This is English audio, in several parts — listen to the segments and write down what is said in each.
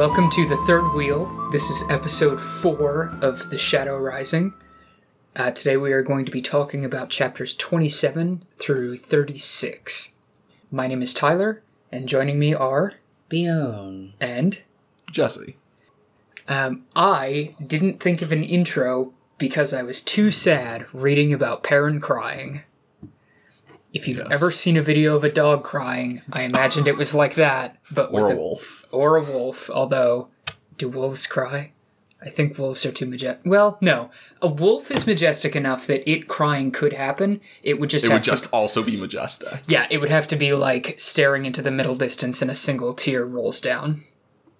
Welcome to the third wheel. This is episode four of The Shadow Rising. Uh, today we are going to be talking about chapters 27 through 36. My name is Tyler, and joining me are Bion. and Jesse. um, I didn't think of an intro because I was too sad reading about Perrin crying. If you've Yes. ever seen a video of a dog crying, I imagined it was like that, but with Or a wolf. or a wolf. Although, do wolves cry? I think wolves are too majestic. Well, no, a wolf is majestic enough that it crying could happen. It would just It have would just to, also be majestic. yeah, it would have to be like staring into the middle distance and a single tear rolls down.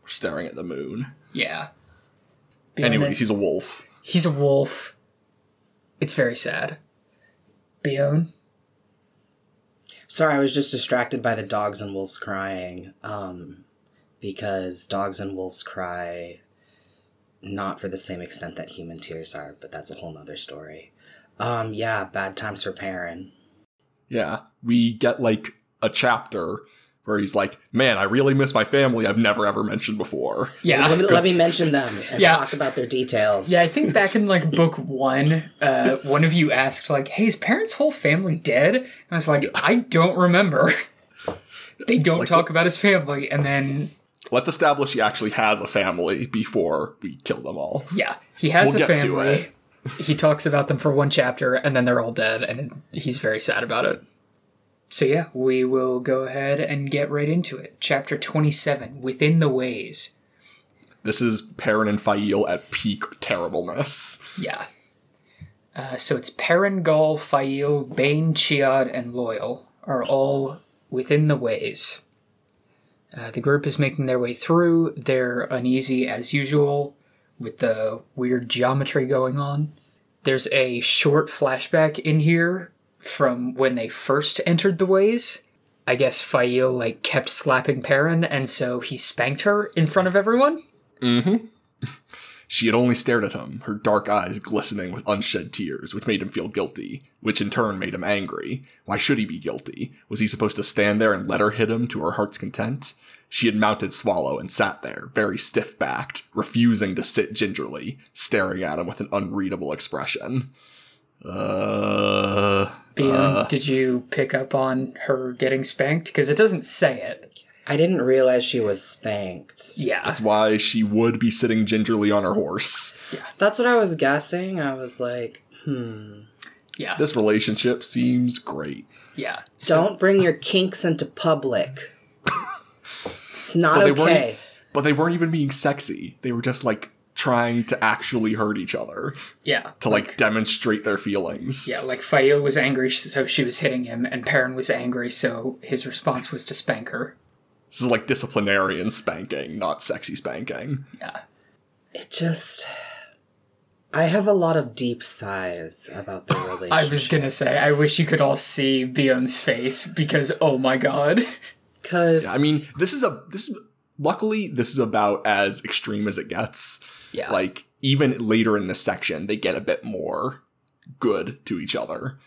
Staring at the moon. Yeah. Beyond Anyways, he's a wolf. he's a wolf. It's very sad. Bion. Sorry, I was just distracted by the dogs and wolves crying. Um, because dogs and wolves cry not for the same extent that human tears are, but that's a whole nother story. Um, yeah, bad times for Perrin. Yeah. We get like a chapter where he's like, Man, I really miss my family I've never ever mentioned before. Yeah. Let me, let me mention them and Yeah. talk about their details. Yeah, I think back in like book one, uh, one of you asked like, "Hey, is Perrin's whole family dead?" And I was like, "I don't remember." they don't like talk about his family, and then Let's establish he actually has a family before we kill them all. yeah, he has We'll a family. he talks about them for one chapter, and then they're all dead, and he's very sad about it. So yeah, we will go ahead and get right into it. Chapter twenty-seven: Within the Ways. This is Perrin and Faile at peak terribleness. Yeah. Uh, so it's Perrin, Gaul, Faile, Bain, Chiad, and Loial are all within the ways. Uh, the group is making their way through. They're uneasy as usual with the weird geometry going on. There's a short flashback in here from when they first entered the ways. I guess Faile like kept slapping Perrin, and so he spanked her in front of everyone. Mm-hmm. She had only stared at him, her dark eyes glistening with unshed tears, which made him feel guilty, which in turn made him angry. Why should he be guilty? Was he supposed to stand there and let her hit him to her heart's content? She had mounted Swallow and sat there, very stiff backed, refusing to sit gingerly, staring at him with an unreadable expression. Uh. Bian, did you pick up on her getting spanked? Because it doesn't say it. I didn't realize she was spanked. Yeah. That's why she would be sitting gingerly on her horse. Yeah. That's what I was guessing. I was like, hmm. yeah. This relationship seems great. yeah. So, Don't bring your kinks into public. It's not But weren't- okay. But they weren't even being sexy. They were just like trying to actually hurt each other yeah. to like demonstrate their feelings. Yeah, like Faile was angry, so she was hitting him, and Perrin was angry, so his response was to spank her. This is like disciplinarian spanking, not sexy spanking. Yeah. It just. I have a lot of deep sighs about the relationship. I was gonna say, I wish you could all see Bion's face, because oh my god. Because I mean, this is a this is luckily this is about as extreme as it gets. Yeah. Like even later in this section, they get a bit more good to each other.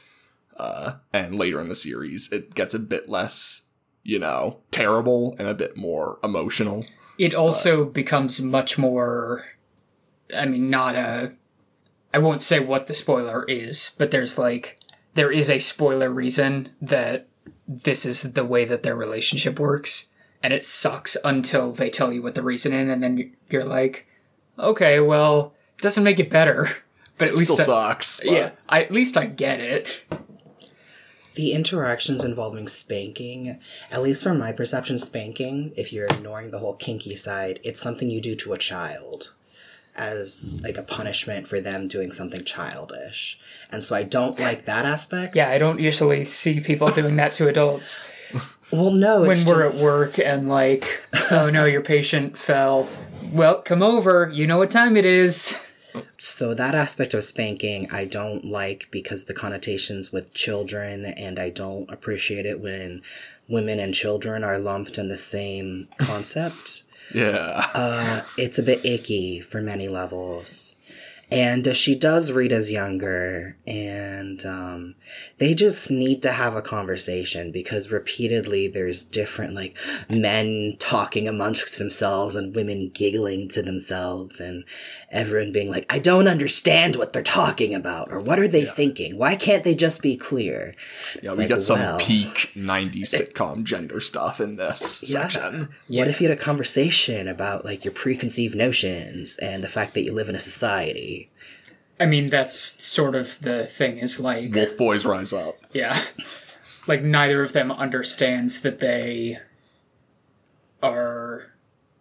Uh, and later in the series, it gets a bit less, you know, terrible and a bit more emotional. it also becomes much more i mean not a i won't say what the spoiler is but there's like there is a spoiler reason that this is the way that their relationship works and it sucks until they tell you what the reason is and then you're like okay well it doesn't make it better but at least Still I, sucks. But yeah I, at least i get it the interactions involving spanking, at least from my perception, spanking, if you're ignoring the whole kinky side, it's something you do to a child as like a punishment for them doing something childish. And so I don't like that aspect. yeah i don't usually see people doing that to adults Well, no, when it's we're just- at work and like, oh no, your patient fell. Well, come over. You know what time it is. So that aspect of spanking I don't like because the connotations with children and I don't appreciate it when women and children are lumped in the same concept. yeah. Uh, it's a bit icky for many levels. And she does Rita's younger, and um, they just need to have a conversation because repeatedly there's different, like, men talking amongst themselves and women giggling to themselves, and everyone being like, I don't understand what they're talking about, or what are they thinking? Why can't they just be clear? Yeah, It's we like, got some well, peak 90s sitcom gender stuff in this Yeah. section. What if you had a conversation about, like, your preconceived notions and the fact that you live in a society? I mean, that's sort of the thing. Is like, Wolf Boys Rise Up. yeah, like neither of them understands that they are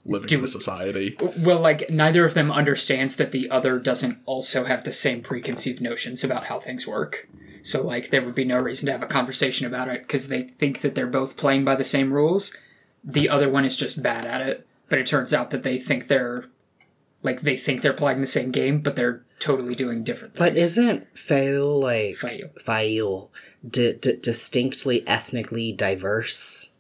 Living Do- in a society. well like neither of them understands that the other doesn't also have the same preconceived notions about how things work so like there would be no reason to have a conversation about it because they think that they're both playing by the same rules the other one is just bad at it but it turns out that they think they're like they think they're playing the same game but they're totally doing different things But isn't Faile, like, Faile. Faile, di- di- distinctly ethnically diverse?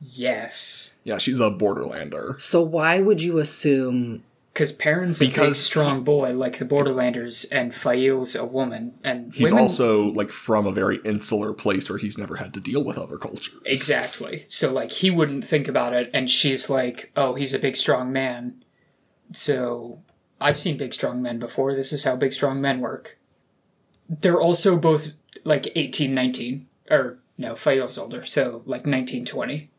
yes Yeah, she's a borderlander. So why would you assume because Perrin's a big strong boy like the Borderlanders, and Faile's a woman, and He's women, also like from a very insular place where he's never had to deal with other cultures. Exactly. So like he wouldn't think about it and she's like, "Oh, he's a big strong man." So I've seen big strong men before. This is how big strong men work. They're also both like 18, 19 or no, Faile's older, so like 19, 20.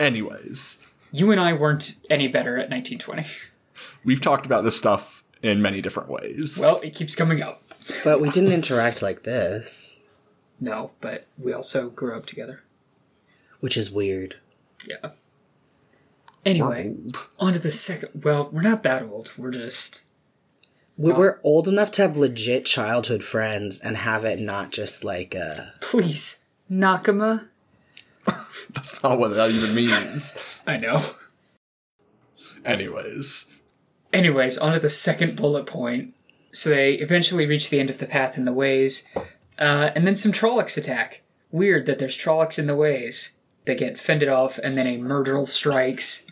Anyways, You and I weren't any better at 19, 20. we've talked about this stuff in many different ways. Well, it keeps coming up. But we didn't interact like this, No, but we also grew up together. which is weird. Yeah. We're Anyway, old. on to the second. Well, we're not that old. We're just we're old enough to have legit childhood friends and have it not just like a. please Nakama. That's not what that even means. I know. Anyways, Anyways, on to the second bullet point. So they eventually reach the end of the path in the ways, uh, and then some Trollocs attack. Weird that there's Trollocs in the ways. They get fended off, and then a Myrddraal strikes.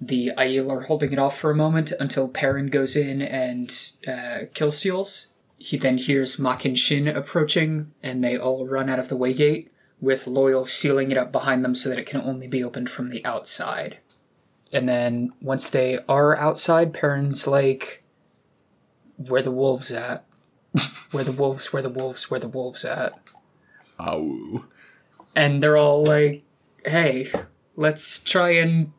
The Aiel are holding it off for a moment until Perrin goes in and uh, kills Seals. He then hears Machin Shin approaching, and they all run out of the waygate, with Loial sealing it up behind them so that it can only be opened from the outside. And then once they are outside, Perrin's like, "Where the wolves at? Where the wolves? Where the wolves? Where the wolves at?" ow. And they're all like, "Hey, let's try and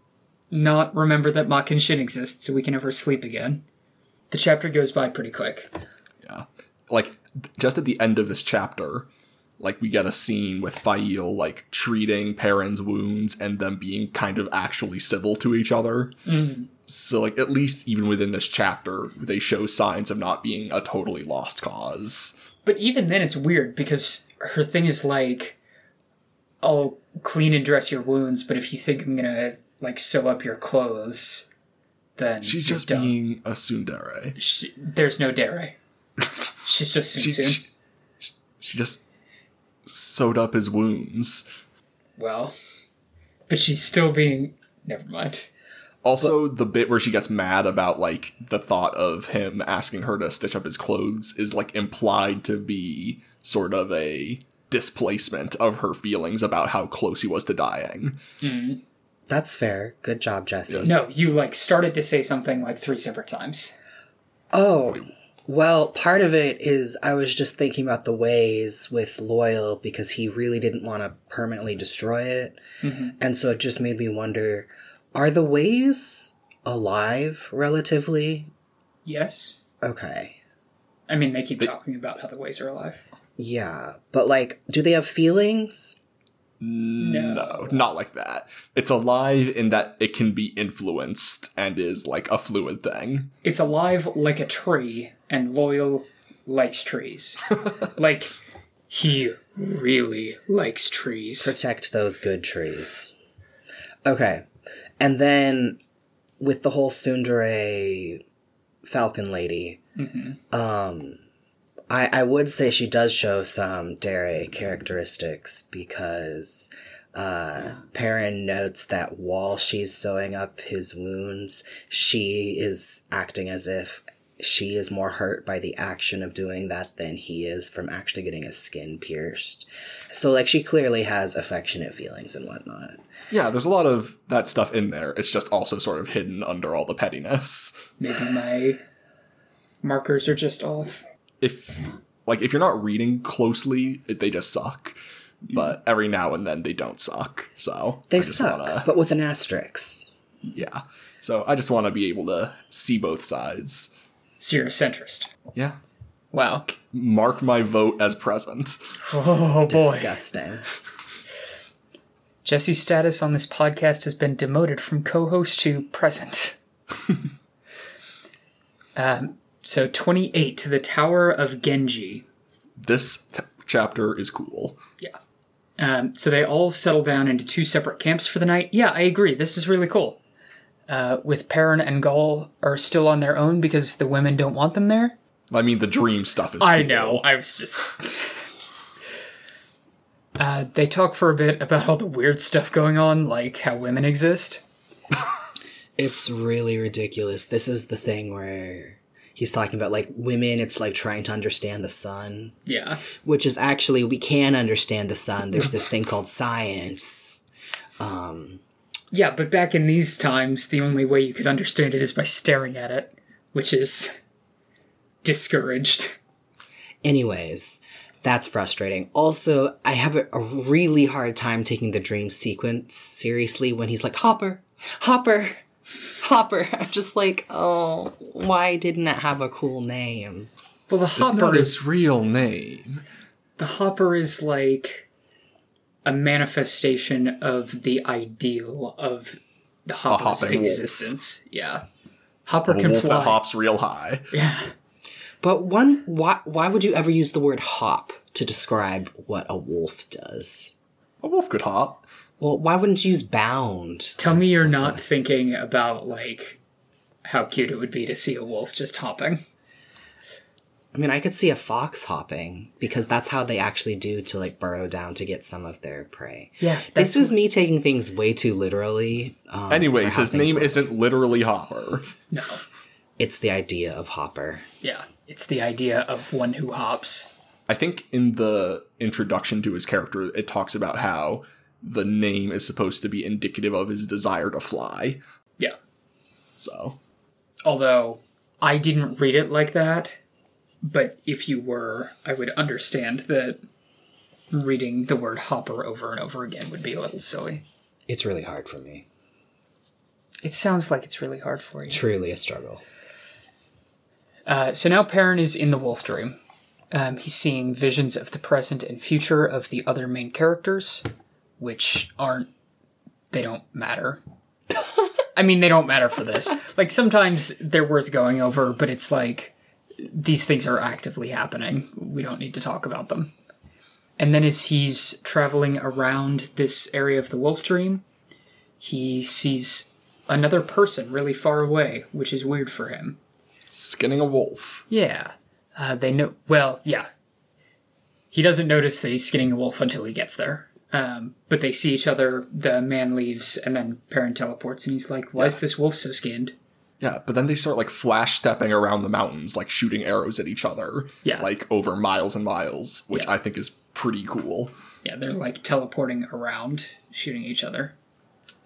not remember that Machin Shin exists, so we can ever sleep again." The chapter goes by pretty quick. Yeah. Like, just at the end of this chapter, like, we get a scene with Faile, like, treating Perrin's wounds and them being kind of actually civil to each other. Mm-hmm. So, like, at least even within this chapter, they show signs of not being a totally lost cause. But even then, it's weird because her thing is like, "I'll clean and dress your wounds, but if you think I'm gonna like sew up your clothes, then She's just don't." being a tsundere. She, there's no dere. She's just She, she, she just sewed up his wounds. Well, but she's still being. Never mind. Also, the bit where she gets mad about like the thought of him asking her to stitch up his clothes is like implied to be sort of a displacement of her feelings about how close he was to dying. Mm. That's fair. Good job, Jesse. No, you like started to say something like three separate times. Oh, well, part of it is I was just thinking about the ways with Loial because he really didn't want to permanently destroy it. Mm-hmm. And so it just made me wonder are the ways alive relatively? Yes. Okay. I mean, they keep talking about how the ways are alive. Yeah. But, like, do they have feelings? No, not like that. It's alive in that it can be influenced and is like a fluid thing. It's alive like a tree, and Loial likes trees. like, he really likes trees. Protect those good trees. Okay. And then with the whole Tsundere Falcon lady, um, I, I would say she does show some Dere characteristics because uh, Perrin notes that while she's sewing up his wounds, she is acting as if she is more hurt by the action of doing that than he is from actually getting his skin pierced. So, like, she clearly has affectionate feelings and whatnot. Yeah, there's a lot of that stuff in there. It's just also sort of hidden under all the pettiness. Maybe my markers are just off. If like if you're not reading closely, it, they just suck. But every now and then they don't suck. So They I just suck, wanna- but with an asterisk. yeah. So I just want to be able to see both sides. So you're a centrist. Yeah. Wow. Mark my vote as present. Oh boy. Disgusting. Jesse's status on this podcast has been demoted from co-host to present. um, so 28 to the Tower of Ghenjei. This t- chapter is cool. Yeah. Um, so they all settle down into two separate camps for the night. Yeah, I agree. This is really cool. Uh, with Perrin and Gaul are still on their own because the women don't want them there. I mean, the dream stuff is. I know. I was just. uh, they talk for a bit about all the weird stuff going on, like how women exist. It's really ridiculous. This is the thing where he's talking about like women, it's like trying to understand the sun, Yeah. which is actually, we can understand the sun. There's this thing called science. um Yeah, but back in these times, the only way you could understand it is by staring at it, which is discouraged. Anyways, that's frustrating. Also, I have a, a really hard time taking the dream sequence seriously when he's like, Hopper, Hopper, Hopper. I'm just like, oh, why didn't it have a cool name? Well, the It's hopper not is his real name. the hopper is like a manifestation of the ideal of the hopper's hopping wolf. existence. Yeah, hopper A can wolf fly. that hops real high. Yeah, But one, why, why would you ever use the word hop to describe what a wolf does? A wolf could hop. Well, why wouldn't you use bound? tell me you're not thinking about like how cute it would be to see a wolf just hopping. I mean, I could see a fox hopping because that's how they actually do to like burrow down to get some of their prey. Yeah, This is me taking things way too literally. Um, Anyways, his name work. isn't literally Hopper. no. It's the idea of Hopper. Yeah, it's the idea of one who hops. I think in the introduction to his character, it talks about how the name is supposed to be indicative of his desire to fly. Yeah. So, Although I didn't read it like that, but if you were, I would understand that reading the word hopper over and over again would be a little silly. It's really hard for me. It sounds like it's really hard for you. Truly a struggle. Uh, so now Perrin is in the wolf dream. Um, he's seeing visions of the present and future of the other main characters, which aren't. They don't matter. I mean, they don't matter for this. Like, sometimes they're worth going over, but it's like these things are actively happening. We don't need to talk about them. And then as he's traveling around this area of the wolf dream, he sees another person really far away, which is weird for him. skinning a wolf. Yeah. Uh, they know. Well, yeah. He doesn't notice that he's skinning a wolf until he gets there. Um, but they see each other. The man leaves, and then Perrin teleports, and he's like, "Why is this wolf so skinned?" Yeah, but then they start like flash stepping around the mountains, like shooting arrows at each other. Yeah. Like over miles and miles, which Yeah. I think is pretty cool. Yeah, they're like teleporting around, shooting each other.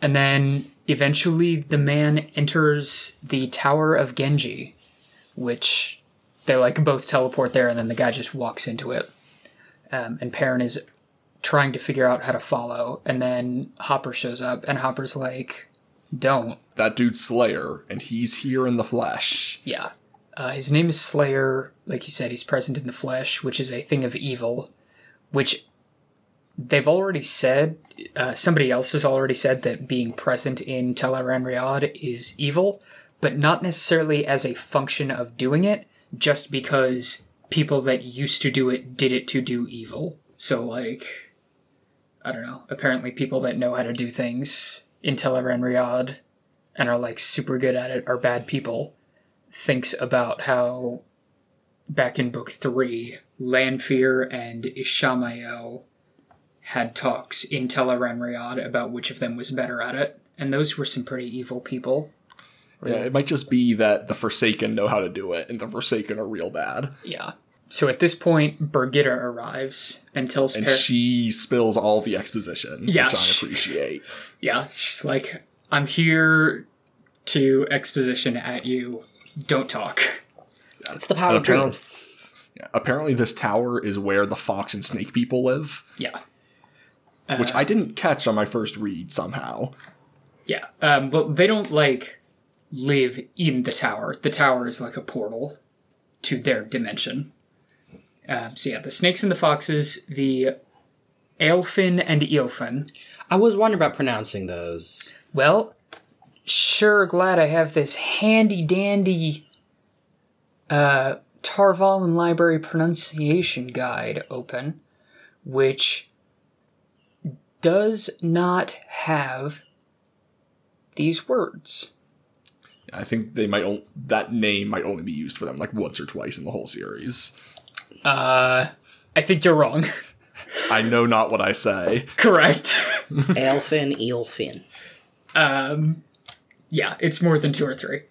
And then eventually, the man enters the Tower of Ghenjei, which they like both teleport there, and then the guy just walks into it. Um, and Perrin is trying to figure out how to follow, and then Hopper shows up, and Hopper's like, "Don't." That dude's Slayer, and he's here in the flesh. Yeah. Uh, his name is Slayer. Like you said, he's present in the flesh, which is a thing of evil, which they've already said. Uh, somebody else has already said that being present in Tel'aran'rhiod is evil, but not necessarily as a function of doing it, just because people that used to do it did it to do evil. So, like, I don't know. Apparently, people that know how to do things in Tel'aran'rhiod and are like super good at it are bad people thinks about how back in book three, Lanfear and Ishamael had talks in Tel'aran'rhiod about which of them was better at it, and those were some pretty evil people. Yeah, it might just be that the Forsaken know how to do it, and the Forsaken are real bad. Yeah. So at this point, Birgitte arrives and tells And Per- she spills all the exposition, Yeah, which I she- appreciate. Yeah, she's like, I'm here to exposition at you. Don't talk. It's the power And apparently- dreams. Yeah, apparently, this tower is where the fox and snake people live, Yeah. which I didn't catch on my first read somehow. Yeah. Um, but they don't, like, live in the tower. The tower is like a portal to their dimension. Um, so yeah, the snakes and the foxes, the Aelfinn and Eelfinn. I was wondering about pronouncing those. Well, sure glad I have this handy dandy uh, Tar Valon Library pronunciation guide open, which does not have these words. I think they might o- that name might only be used for them like once or twice in the whole series. Uh, I think you're wrong. I know not what I say. Correct. Aelfinn, Eelfinn. um, yeah, it's more than two or three.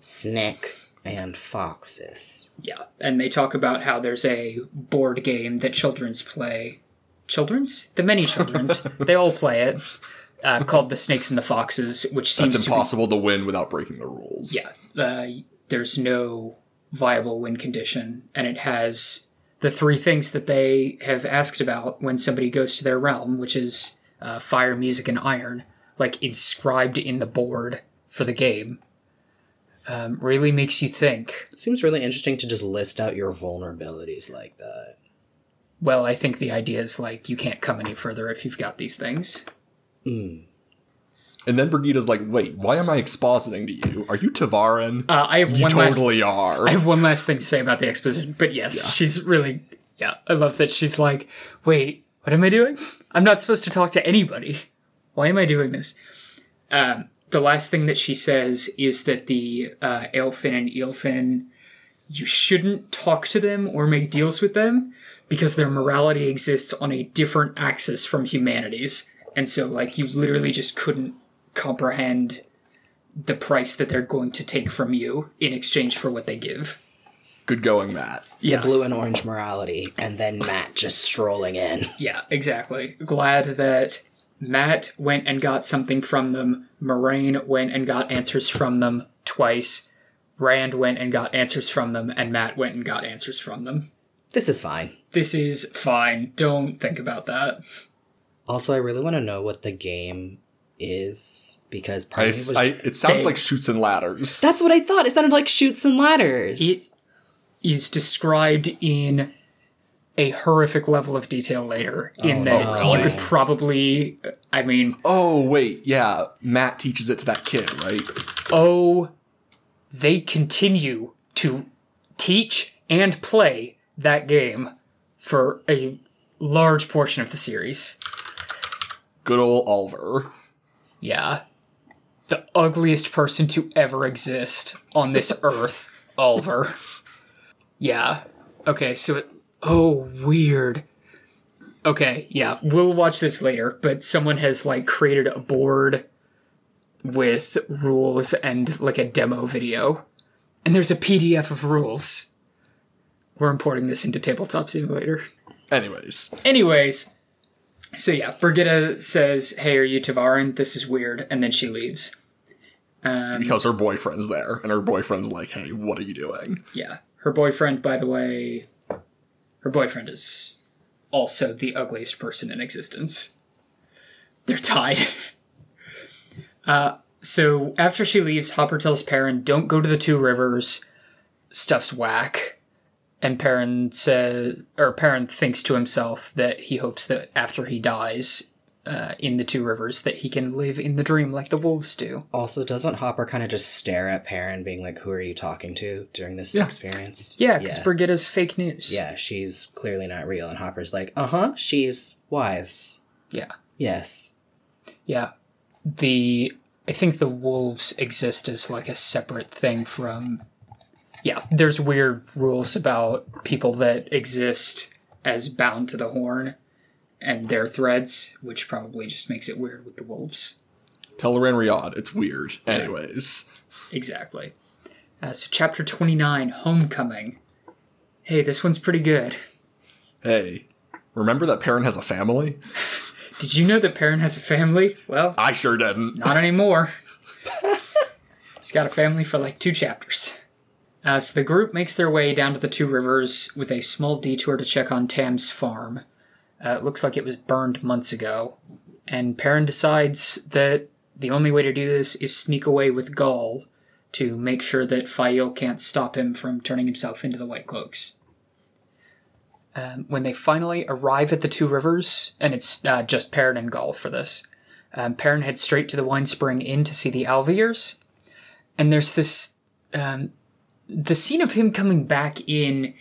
Snake and foxes. Yeah, and they talk about how there's a board game that children's play. Children's? The many children's. they all play it. Uh, called The Snakes and the Foxes, which seems It's to be impossible to win without breaking the rules. Yeah, uh, there's no viable win condition, and it has the three things that they have asked about when somebody goes to their realm, which is uh, fire, music, and iron, like inscribed in the board for the game. Um, really makes you think. It seems really interesting to just list out your vulnerabilities like that. Well, I think the idea is like you can't come any further if you've got these things. And then Birgitte's like, wait, why am I expositing to you? Are you ta'veren? Uh, I have you one last totally are. I have one last thing to say about the exposition, but yes, she's really yeah. I love that she's like, wait, what am I doing? I'm not supposed to talk to anybody. Why am I doing this? Um, the last thing that she says is that the uh, Aelfinn and Eelfinn, you shouldn't talk to them or make deals with them because their morality exists on a different axis from humanity's, and so like you literally just couldn't comprehend the price that they're going to take from you in exchange for what they give. Good going, Mat. Yeah. Blue and orange morality, and then Mat just strolling in. Yeah, exactly. Glad that Mat went and got something from them. Moiraine went and got answers from them twice. Rand went and got answers from them, and Mat went and got answers from them. This is fine. This is fine. Don't think about that. Also, I really want to know what the game is because part I, of me was. I, it sounds They- like Chutes and Ladders. That's what I thought. It sounded like Chutes and Ladders. It is described in a horrific level of detail later. in oh, that no. you could probably, uh, I mean, Oh, wait, yeah. Mat teaches it to that kid, right? oh, they continue to teach and play that game for a large portion of the series. Good old Oliver. Yeah. The ugliest person to ever exist on this earth, Oliver. Yeah. Okay, so it. Oh, weird. Okay, yeah, we'll watch this later, but someone has, like, created a board with rules and, like, a demo video. And there's a PDF of rules. We're importing this into Tabletop Simulator. Anyways, Anyways, so yeah, Birgitte says, "Hey, are you ta'veren? This is weird," and then she leaves. Um, because her boyfriend's there, and her boyfriend's like, hey, what are you doing? yeah, her boyfriend, by the way, her boyfriend is also the ugliest person in existence. They're tied. uh, so after she leaves, Hopper tells Perrin, "Don't go to the Two Rivers. Stuff's whack." And Perrin says, or Perrin thinks to himself that he hopes that after he dies uh, in the Two Rivers, that he can live in the dream like the wolves do. also, doesn't Hopper kind of just stare at Perrin, being like, "Who are you talking to?" during this Yeah. experience? Yeah, because yeah. Birgitte's fake news. yeah, she's clearly not real, and Hopper's like, "Uh huh, she's wise." yeah. Yes. Yeah. The I think the wolves exist as like a separate thing from Yeah, there's weird rules about people that exist as bound to the horn and their threads, which probably just makes it weird with the wolves. Tel'aran'rhiod, it's weird. Anyways. Exactly. Uh, so, chapter 29, Homecoming. Hey, this one's pretty good. Hey, remember that Perrin has a family? Did you know that Perrin has a family? Well, I sure didn't. not anymore. He's got a family for like two chapters. Uh, so the group makes their way down to the two rivers with a small detour to check on Tam's farm. Uh, it looks like it was burned months ago. And Perrin decides that the only way to do this is sneak away with Gaul to make sure that Faile can't stop him from turning himself into the White Cloaks. Um, when they finally arrive at the two rivers, and it's uh, just Perrin and Gaul for this, um, Perrin heads straight to the Winespring Inn to see the al'Veres. And there's this. Um, the scene of him coming back in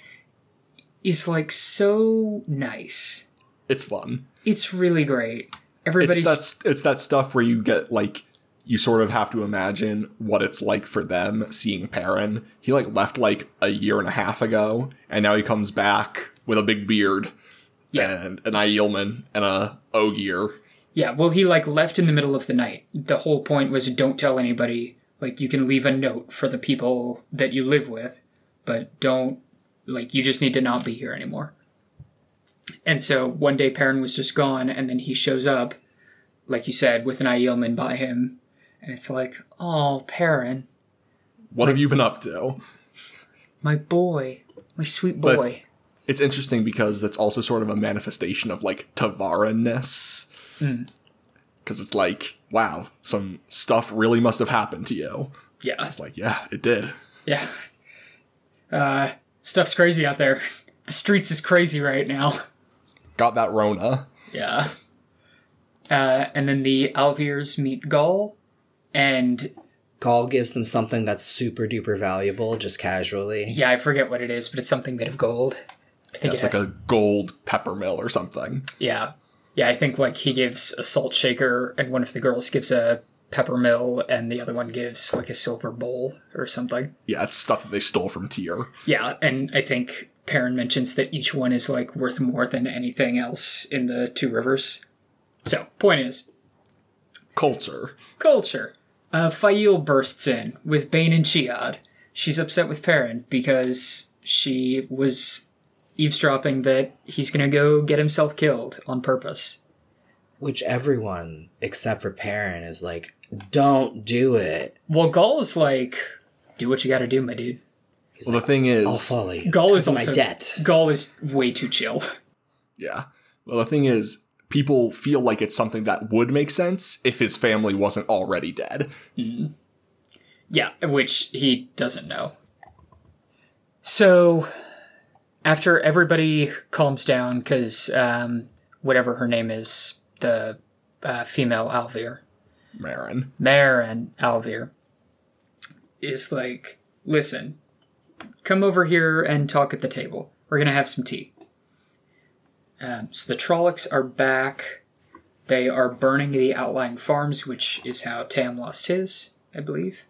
is like so nice. It's fun. It's really great. Everybody's It's that it's that stuff where you get like you sort of have to imagine what it's like for them seeing Perrin. He like left like a year and a half ago, and now he comes back with a big beard Yeah. and an Aielman and a Ogier. Yeah, well, he like left in the middle of the night. The whole point was don't tell anybody. Like, you can leave a note for the people that you live with, but don't, like, you just need to not be here anymore. And so one day Perrin was just gone, and then he shows up, like you said, with an Aielman by him. And it's like, oh, Perrin, What have you been up to? my boy, my sweet boy. It's interesting because that's also sort of a manifestation of like ta'veren-ness. Because hmm. it's like, wow, some stuff really must have happened to you. Yeah, It's like, yeah, it did. yeah. Uh, stuff's crazy out there. The streets is crazy right now. Got that Rona. Yeah. Uh, and then the al'Veres meet Gaul, and Gaul gives them something that's super duper valuable, just casually. yeah, I forget what it is, but it's something made of gold. I think It's it has, like a gold pepper mill or something. yeah, yeah. I think like he gives a salt shaker, and one of the girls gives a pepper mill, and the other one gives like a silver bowl or something. Yeah, it's stuff that they stole from Tyr. Yeah, and I think Perrin mentions that each one is like worth more than anything else in the two rivers. So, point is, Culture. Culture. Uh, Faile bursts in with Bain and Chiad. She's upset with Perrin because she was eavesdropping that he's gonna go get himself killed on purpose. Which everyone, except for Perrin, is like, don't do it. Well, Gaul is like, do what you gotta do, my dude. Well, the thing is, I'll follow you. Gaul is to my also debt. Gaul is way too chill. yeah. Well, the thing is, people feel like it's something that would make sense if his family wasn't already dead. Mm-hmm. Yeah, which he doesn't know. So, after everybody calms down, because um, whatever her name is, the uh, female al'Vere, Marin. Marin al'Vere, is like, listen, come over here and talk at the table. We're gonna have some tea. Um, so the Trollocs are back. They are burning the outlying farms, which is how Tam lost his, I believe.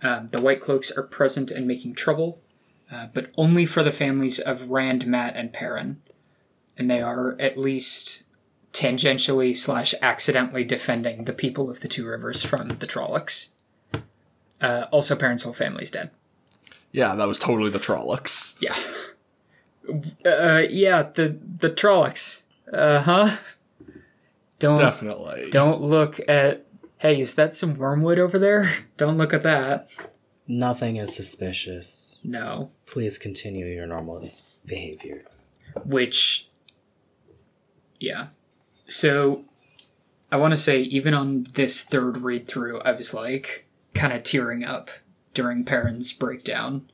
Um, the White Cloaks are present and making trouble, uh, but only for the families of Rand, Mat, and Perrin. And they are at least tangentially slash accidentally defending the people of the Two Rivers from the Trollocs. Uh, also, Perrin's whole family's dead. Yeah, that was totally the Trollocs. Yeah. Uh, yeah, the the Trollocs. Uh huh. Don't Definitely. don't look at. Hey, is that some wormwood over there? Don't look at that. Nothing is suspicious. No. Please continue your normal behavior. Which. Yeah. So, I want to say, even on this third read through, I was like kind of tearing up during Perrin's breakdown.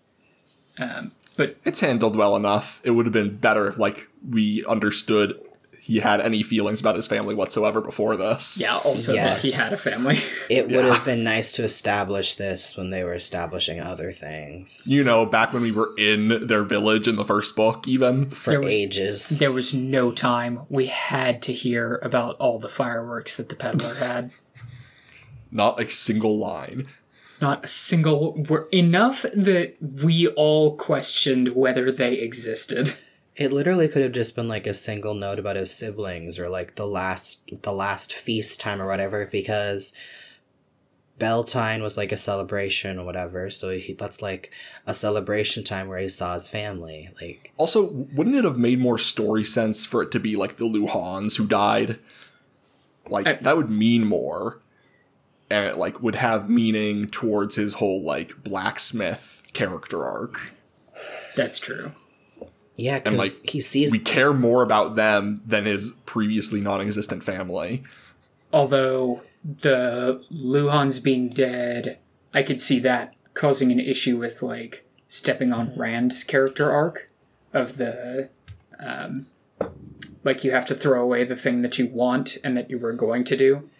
Um, but It's handled well enough. It would have been better if, like, we understood he had any feelings about his family whatsoever before this. yeah, also that he had a family. It would have been nice to establish this when they were establishing other things You know, back when we were in their village in the first book, even. for There was- ages. There was no time. We had to hear about all the fireworks that the peddler had. Not a single line. Not a single word. Enough that we all questioned whether they existed. It literally could have just been like a single note about his siblings or like the last the last feast time or whatever because Bel Tine was like a celebration or whatever. So he, that's like a celebration time where he saw his family. Like, Also, wouldn't it have made more story sense for it to be like the Luhhans who died? Like I- that would mean more, and it like would have meaning towards his whole like blacksmith character arc. That's true. Yeah, because like, he sees. We care more about them than his previously non-existent family. Although the Luhhans being dead, I could see that causing an issue with like stepping on Rand's character arc of the um like you have to throw away the thing that you want and that you were going to do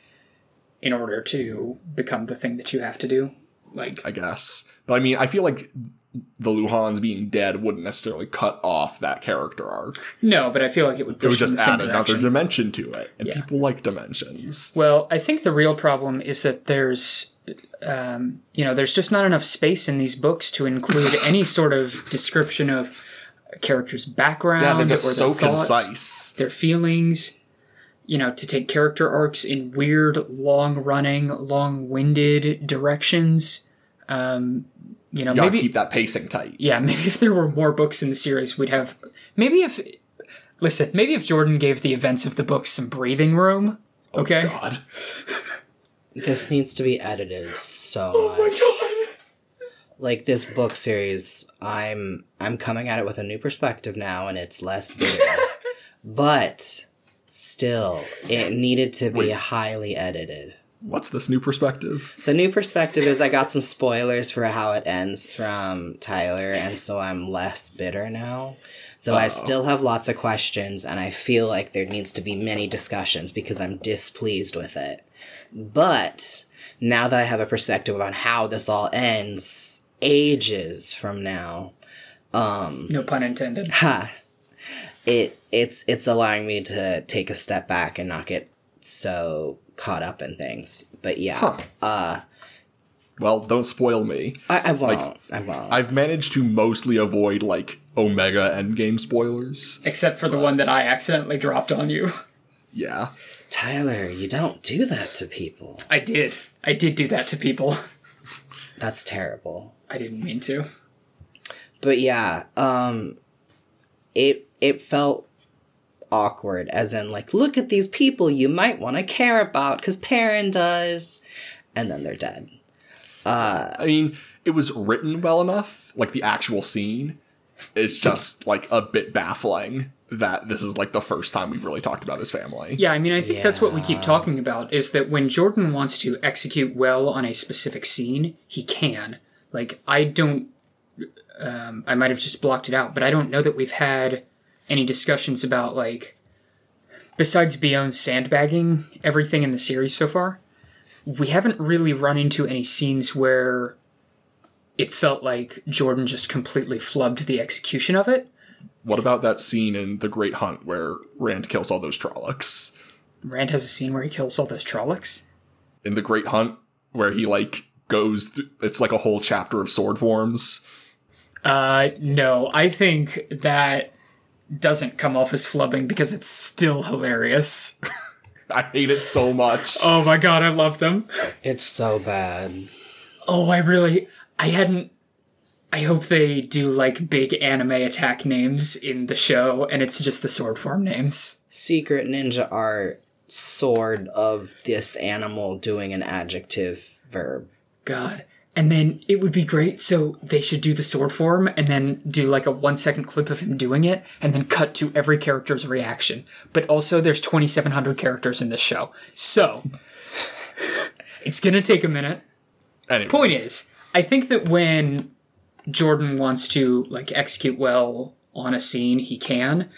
in order to become the thing that you have to do. Like I guess, but I mean, I feel like the Luhhans being dead wouldn't necessarily cut off that character arc. no, but I feel like it would It would just in the same add another dimension to it, and Yeah. people like dimensions. Well, I think the real problem is that there's, um, you know, there's just not enough space in these books to include any sort of description of a character's background Yeah, they're or just their so thoughts, concise. their feelings. You know, to take character arcs in weird, long-running, long-winded directions. Um, you know, You gotta maybe keep that pacing tight. yeah, maybe if there were more books in the series, we'd have. Maybe if, listen, maybe if Jordan gave the events of the books some breathing room. Oh, okay. Oh, God. this needs to be edited so oh much. Like this book series, I'm I'm coming at it with a new perspective now, and it's less bitter. but still, it needed to be Wait. highly edited. What's this new perspective? The new perspective is I got some spoilers for how it ends from Tyler, and so I'm less bitter now. Though I Uh-oh. still have lots of questions, and I feel like there needs to be many discussions because I'm displeased with it. But now that I have a perspective on how this all ends, ages from now, um, No pun intended. ha, it it's it's allowing me to take a step back and not get so caught up in things. But yeah, Huh. uh. Well, don't spoil me. I, I won't. I won't. I've managed to mostly avoid like Omega Endgame spoilers. Except for the one that I accidentally dropped on you. Yeah. Tyler, you don't do that to people. I did. I did do that to people. That's terrible. I didn't mean to. But yeah, um it it felt awkward as in like look at these people you might want to care about cuz Perrin does and then they're dead. I mean, it was written well enough, like the actual scene. It's just like a bit baffling that this is like the first time we've really talked about his family. Yeah, I mean, I think that's what we keep talking about is that when Jordan wants to execute well on a specific scene, he can. Like, I don't. Um, I might have just blocked it out, but I don't know that we've had any discussions about, like, besides Beyond sandbagging everything in the series so far, we haven't really run into any scenes where it felt like Jordan just completely flubbed the execution of it. What about that scene in The Great Hunt where Rand kills all those Trollocs? Rand has a scene where he kills all those Trollocs. In The Great Hunt, where he like goes, th- it's like a whole chapter of sword forms. Uh, no, I think that doesn't come off as flubbing because it's still hilarious. I hate it so much. Oh my god, I love them. It's so bad. Oh, I really, I hadn't. I hope they do like big anime attack names in the show, and it's just the sword form names. Secret ninja art sword of this animal doing an adjective verb. God. And then it would be great, so they should do the sword form and then do like a one second clip of him doing it and then cut to every character's reaction. But also, there's 2,700 characters in this show. So, it's gonna take a minute. Anyways, Point is, I think that when Jordan wants to like execute well on a scene, he can.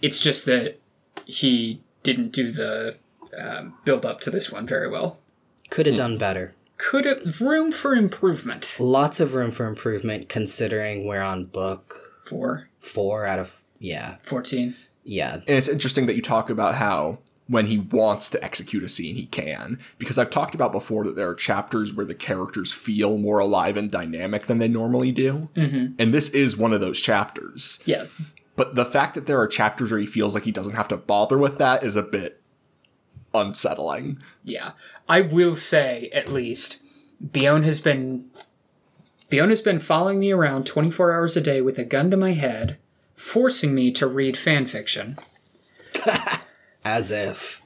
It's just that he didn't do the um, build up to this one very well. Could have done better. Could have room for improvement Lots of room for improvement considering we're on book four. four out of yeah. 14. Yeah. And it's interesting that you talk about how when he wants to execute a scene, he can. Because I've talked about before that there are chapters where the characters feel more alive and dynamic than they normally do. Mm-hmm. And this is one of those chapters. Yeah. But the fact that there are chapters where he feels like he doesn't have to bother with that is a bit unsettling. Yeah. I will say, at least, Bion has been Bion has been following me around 24 hours a day with a gun to my head, forcing me to read fan fiction. As if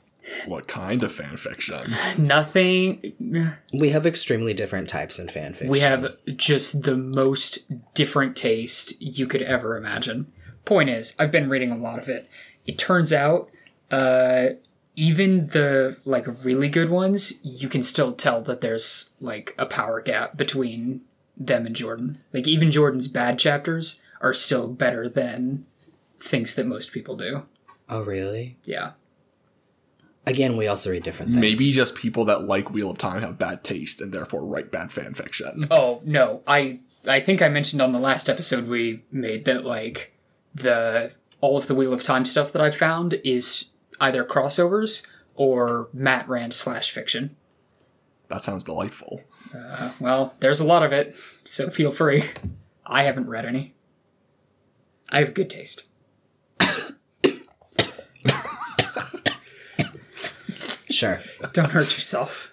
What kind of fan fiction? Nothing. we have extremely different types in fanfiction. We have just the most different taste you could ever imagine. Point is, I've been reading a lot of it. It turns out, uh, even the like really good ones, you can still tell that there's like a power gap between them and Jordan. Like even Jordan's bad chapters are still better than things that most people do. Oh, really? Yeah. Again, we also read different things. Maybe just people that like Wheel of Time have bad taste and therefore write bad fan fiction. Oh no, I I think I mentioned on the last episode we made that like the all of the Wheel of Time stuff that I found is either crossovers or Mat Rand slash fiction. That sounds delightful. Uh, well, there's a lot of it, so feel free. I haven't read any. I have good taste. Sure. Don't hurt yourself.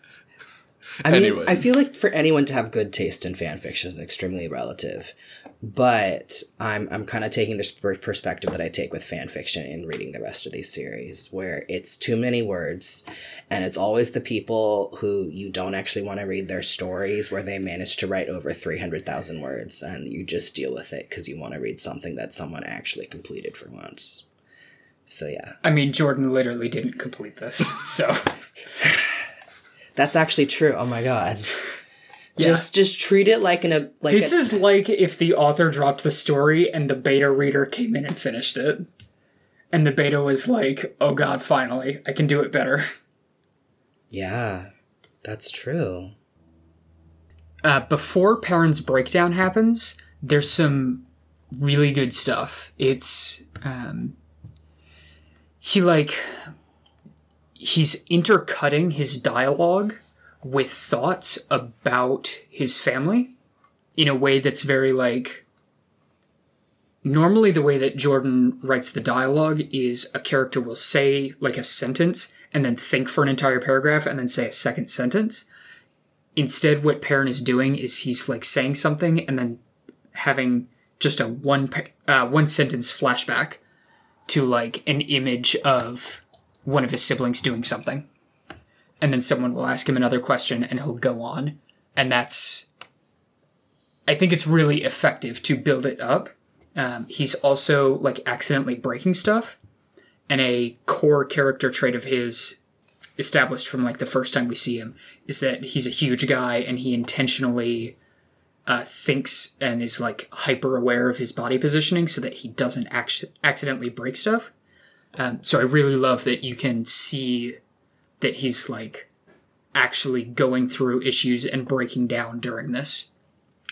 I mean, Anyways. I feel like for anyone to have good taste in fan fiction is extremely relative. But I'm I'm kind of taking this perspective that I take with fan fiction in reading the rest of these series, where it's too many words, and it's always the people who you don't actually want to read their stories, where they manage to write over three hundred thousand words, and you just deal with it because you want to read something that someone actually completed for once. So yeah, I mean, Jordan literally didn't complete this, so that's actually true. Oh my god. Yeah. Just just treat it like an a like this a, is like if the author dropped the story and the beta reader came in and finished it. And the beta was like, oh god, finally, I can do it better. Yeah, that's true. Uh, before Perrin's breakdown happens, there's some really good stuff. It's, um, he like, he's intercutting his dialogue with thoughts about his family in a way that's very like, normally the way that Jordan writes the dialogue is a character will say like a sentence and then think for an entire paragraph and then say a second sentence. Instead, what Perrin is doing is he's like saying something and then having just a one uh, one sentence flashback to like an image of one of his siblings doing something, and then someone will ask him another question and he'll go on, and that's. I think it's really effective to build it up. Um, he's also like accidentally breaking stuff, and a core character trait of his established from like the first time we see him is that he's a huge guy and he intentionally uh, thinks and is like hyper aware of his body positioning so that he doesn't act- accidentally break stuff. Um, so I really love that you can see that he's like actually going through issues and breaking down during this.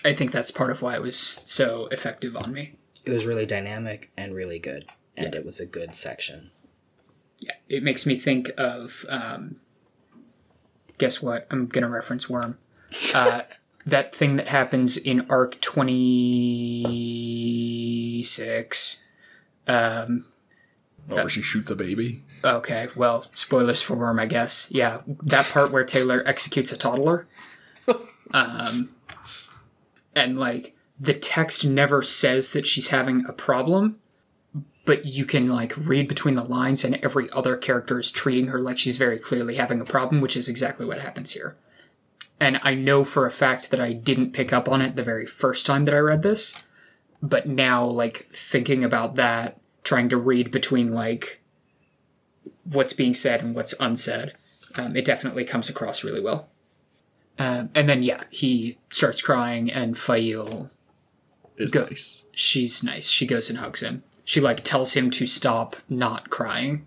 I think that's part of why it was so effective on me. It was really dynamic and really good, and it was a good section. Yeah, it makes me think of. Um, guess what? I'm gonna reference Worm. Uh, that thing that happens in arc twenty six. Um, Oh, where she shoots a baby. okay, well, spoilers for Worm, I guess. Yeah, that part where Taylor executes a toddler. Um, and like the text never says that she's having a problem, but you can like read between the lines, and every other character is treating her like she's very clearly having a problem, which is exactly what happens here. And I know for a fact that I didn't pick up on it the very first time that I read this, but now, like, thinking about that, trying to read between, like, what's being said and what's unsaid, um, it definitely comes across really well. Um, and then, yeah, he starts crying, and Faile Is Go- nice. she's nice. She goes and hugs him. She like tells him to stop not crying,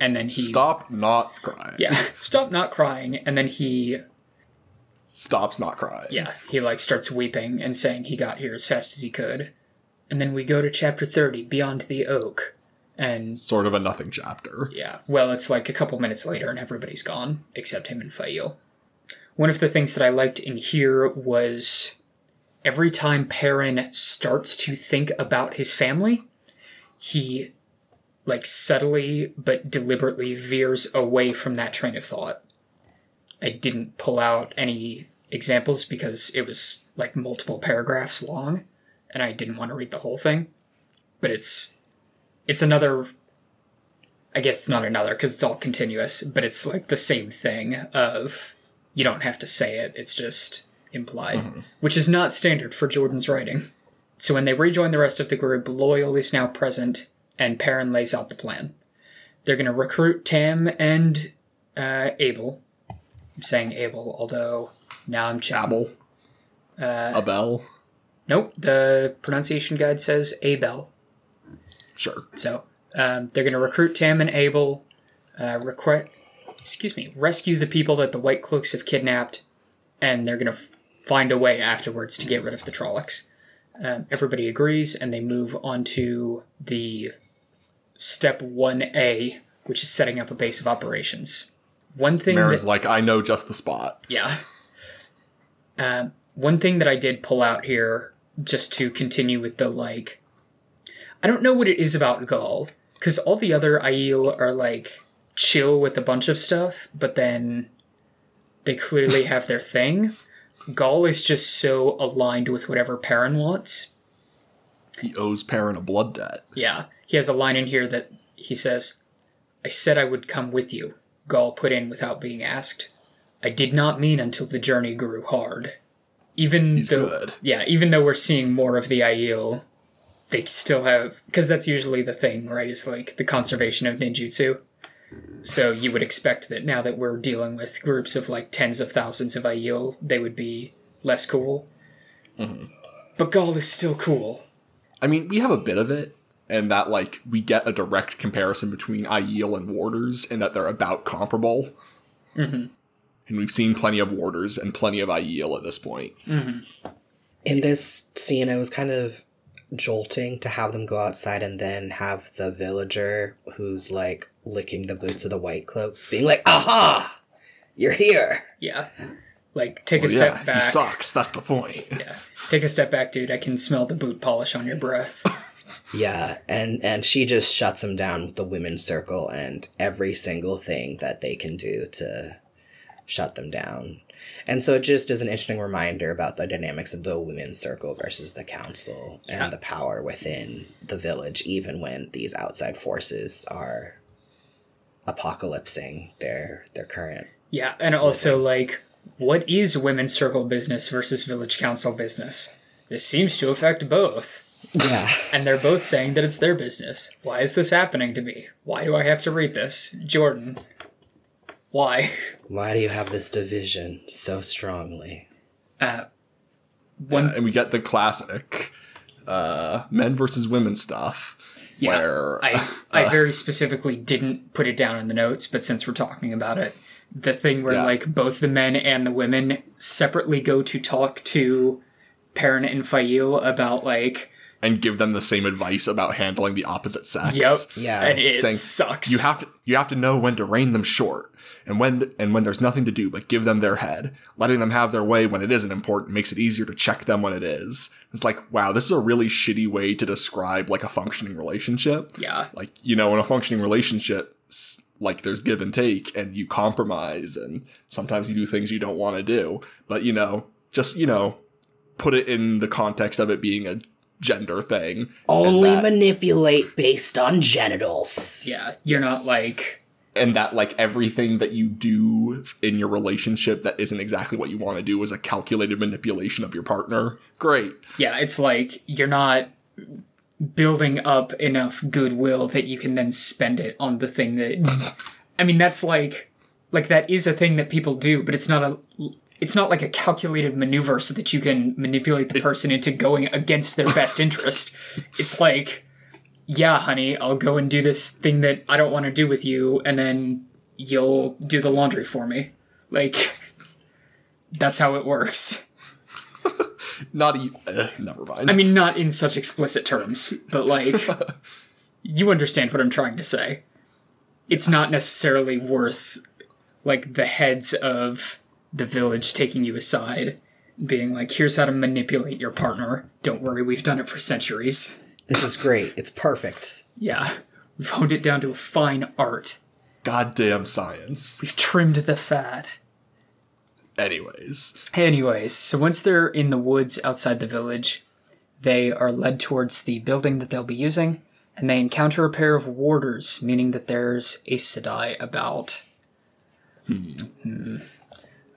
and then he Stop not crying. yeah stop not crying, and then he Stops not crying. yeah he like starts weeping and saying he got here as fast as he could, and then we go to chapter thirty, beyond the oak, and Sort of a nothing chapter. yeah well it's like a couple minutes later and everybody's gone except him and Faile. One of the things that I liked in here was every time Perrin starts to think about his family, he like subtly but deliberately veers away from that train of thought. I didn't pull out any examples because it was like multiple paragraphs long and I didn't want to read the whole thing. But it's it's another I guess it's not another because it's all continuous, but it's like the same thing of you don't have to say it, it's just implied, which is not standard for Jordan's writing. So when they rejoin the rest of the group, Loial is now present and Perrin lays out the plan. They're going to recruit Tam and uh, Abell. I'm saying Abell, although now I'm checking. Abell. Uh, Abell. Nope, the pronunciation guide says Abell. Sure. So um, they're going to recruit Tam and Abell, uh, requ- excuse me, rescue the people that the White Cloaks have kidnapped, and they're going to f- find a way afterwards to get rid of the Trollocs. Um, everybody agrees, and they move on to the step 1A, which is setting up a base of operations. One thing Marin's that, like, I know just the spot. yeah. Um, one thing that I did pull out here, just to continue with the like, I don't know what it is about Gaul, because all the other Aiel are like chill with a bunch of stuff, but then they clearly have their thing. Gaul is just so aligned with whatever Perrin wants. He owes Perrin a blood debt. Yeah, he has a line in here that he says, I said I would come with you, Gaul put in without being asked. I did not mean until the journey grew hard. Even He's though, good. yeah, even though we're seeing more of the Aiel, they still have because that's usually the thing, right? Is like the conservation of ninjutsu. So you would expect that now that we're dealing with groups of like tens of thousands of Aiel, they would be less cool. Mm-hmm. But Gaul is still cool. I mean, we have a bit of it, and that like we get a direct comparison between Aiel and Warders, and that they're about comparable. Mm-hmm. And we've seen plenty of Warders and plenty of Aiel at this point. Mm-hmm. In this scene, it was kind of jolting to have them go outside and then have the villager who's like licking the boots of the white cloaks being like, aha! You're here! Yeah. Like, take a step yeah, he back. sucks. That's the point. Yeah. Take a step back, dude. I can smell the boot polish on your breath. Yeah, and and she just shuts him down with the women's circle and every single thing that they can do to shut them down. And so it just is an interesting reminder about the dynamics of the women's circle versus the council Yeah. and the power within the village, even when these outside forces are apocalypsing their their current. Yeah, and also, like, what is women's circle business versus village council business? This seems to affect both. Yeah. And they're both saying that it's their business. Why is this happening to me? Why do I have to read this? Jordan. Why? Why do you have this division so strongly? Uh, one and we get the classic uh, men versus women stuff. Yeah, where I I very specifically didn't put it down in the notes, but since we're talking about it, the thing where Yeah. like both the men and the women separately go to talk to Perrin and Faile about like and give them the same advice about handling the opposite sex. yep Yeah, and it saying, sucks You have to you have to know when to rein them short, and when and when there's nothing to do but give them their head. Letting them have their way when it isn't important makes it easier to check them when it is. It's like, wow, this is a really shitty way to describe like a functioning relationship. yeah Like you know, in a functioning relationship, like there's give and take, and you compromise, and sometimes you do things you don't want to do. But you know, just you know, put it in the context of it being a gender thing. Only that- manipulate based on genitals. yeah you're not like and that like everything that you do in your relationship that isn't exactly what you want to do is a calculated manipulation of your partner. Great. Yeah it's like you're not building up enough goodwill that you can then spend it on the thing that i mean that's like like that is a thing that people do but it's not a it's not like a calculated maneuver so that you can manipulate the person into going against their best interest. It's like yeah honey i'll go and do this thing that i don't want to do with you and then you'll do the laundry for me like that's how it works not e- eh, never mind I mean, not in such explicit terms, but like, you understand what I'm trying to say. It's not necessarily worth, like, the heads of the village taking you aside, being like, here's how to manipulate your partner. Don't worry, we've done it for centuries. This is great. It's perfect. Yeah, we've honed it down to a fine art. goddamn science We've trimmed the fat. Anyways, Anyways, so once they're in the woods outside the village, they are led towards the building that they'll be using, and they encounter a pair of warders, meaning that there's a Sedai about. Hmm.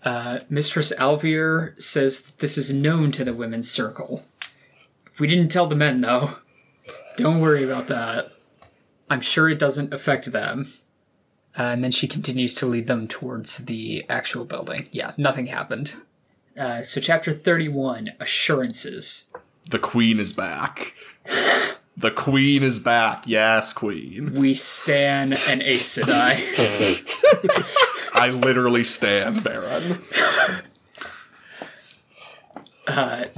Uh, Mistress al'Vere says that this is known to the women's circle. We didn't tell the men, though. Don't worry about that. I'm sure it doesn't affect them. Uh, and then she continues to lead them towards the actual building. Yeah, nothing happened. Uh, so, chapter 31 Assurances. the queen is back. The queen is back. Yes, queen. We stan an Aes Sedai. I literally stand Baron.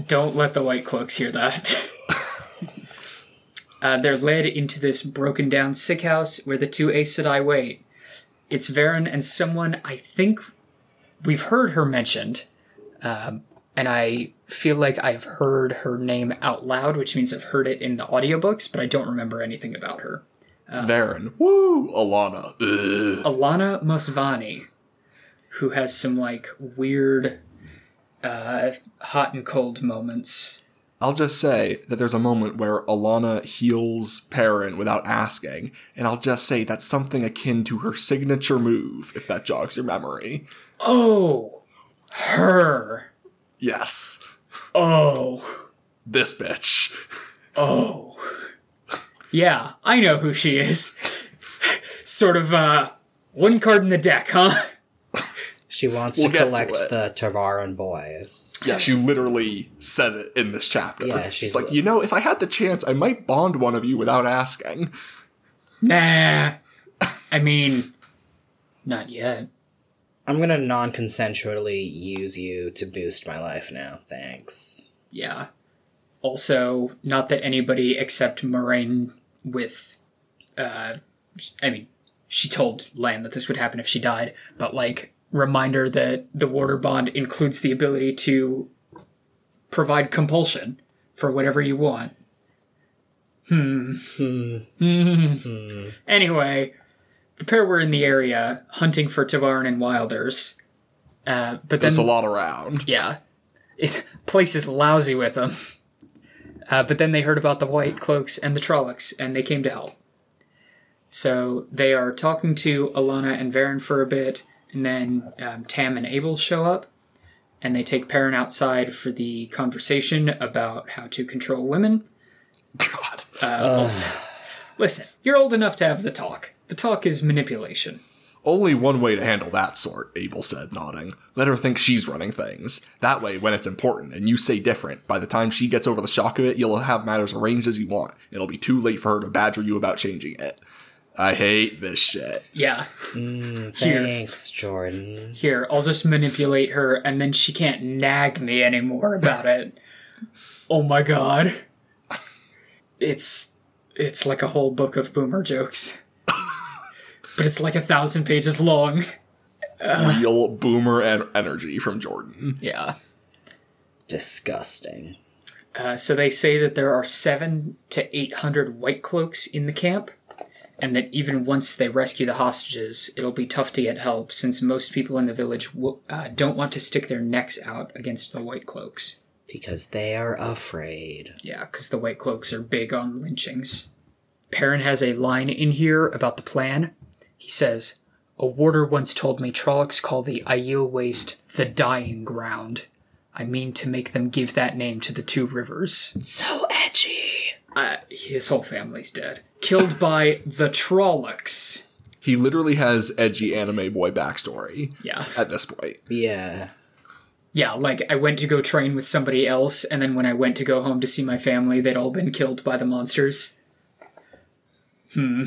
Don't let the White Cloaks hear that. uh, they're led into this broken down sick house where the two Aes Sedai wait. It's Verin and someone I think we've heard her mentioned. Um, and I feel like I've heard her name out loud, which means I've heard it in the audiobooks, but I don't remember anything about her. Verin. Woo! Alanna. Ugh. Alanna Mosvani, who has some like weird uh, hot and cold moments. I'll just say that there's a moment where Alanna heals Perrin without asking, and I'll just say that's something akin to her signature move, if that jogs your memory. Oh, her. Yes. Oh, This bitch. oh. Yeah, I know who she is. sort of, uh, one card in the deck, huh? She wants We'll to get to collect the ta'veren boys. Yeah, she literally says it in this chapter. Yeah, she's- like, you know, if I had the chance, I might bond one of you without asking. Nah. I mean, not yet. I'm gonna non consensually use you to boost my life now. Thanks. Yeah. Also, not that anybody except Moiraine with, uh, I mean, she told Lan that this would happen if she died, but like, reminder that the Warder bond includes the ability to provide compulsion for whatever you want. Hmm. Hmm. Hmm. Anyway, the pair were in the area hunting for ta'veren and Wilders. Uh, but then There's a lot around. yeah. It, place is lousy with them. Uh, but then they heard about the White Cloaks and the Trollocs, and they came to help. So they are talking to Alanna and Verin for a bit, and then um, Tam and Abell show up, and they take Perrin outside for the conversation about how to control women. God. Uh, also- listen, you're old enough to have the talk. The talk is manipulation. Only one way to handle that sort, Abell said, nodding. Let her think she's running things. That way, when it's important and you say different, by the time she gets over the shock of it, you'll have matters arranged as you want. It'll be too late for her to badger you about changing it. I hate this shit. Yeah. Thanks, Jordan. here, I'll just manipulate her and then she can't nag me anymore about it. oh my god. It's it's like a whole book of boomer jokes. but it's like a thousand pages long. Real boomer en- energy from Jordan. Yeah. Disgusting. Uh, so they say that there are seven to eight hundred white cloaks in the camp, and that even once they rescue the hostages, it'll be tough to get help since most people in the village w- uh, don't want to stick their necks out against the white cloaks. Because they are afraid. Yeah, because the White Cloaks are big on lynchings. Perrin has a line in here about the plan. He says, A warder once told me Trollocs call the Aiel Waste the dying ground. I mean to make them give that name to the two rivers. So edgy. Uh, his whole family's dead. Killed by the Trollocs. He literally has edgy anime boy backstory Yeah. at this point. Yeah. Yeah, like I went to go train with somebody else, and then when I went to go home to see my family, they'd all been killed by the monsters. Hmm.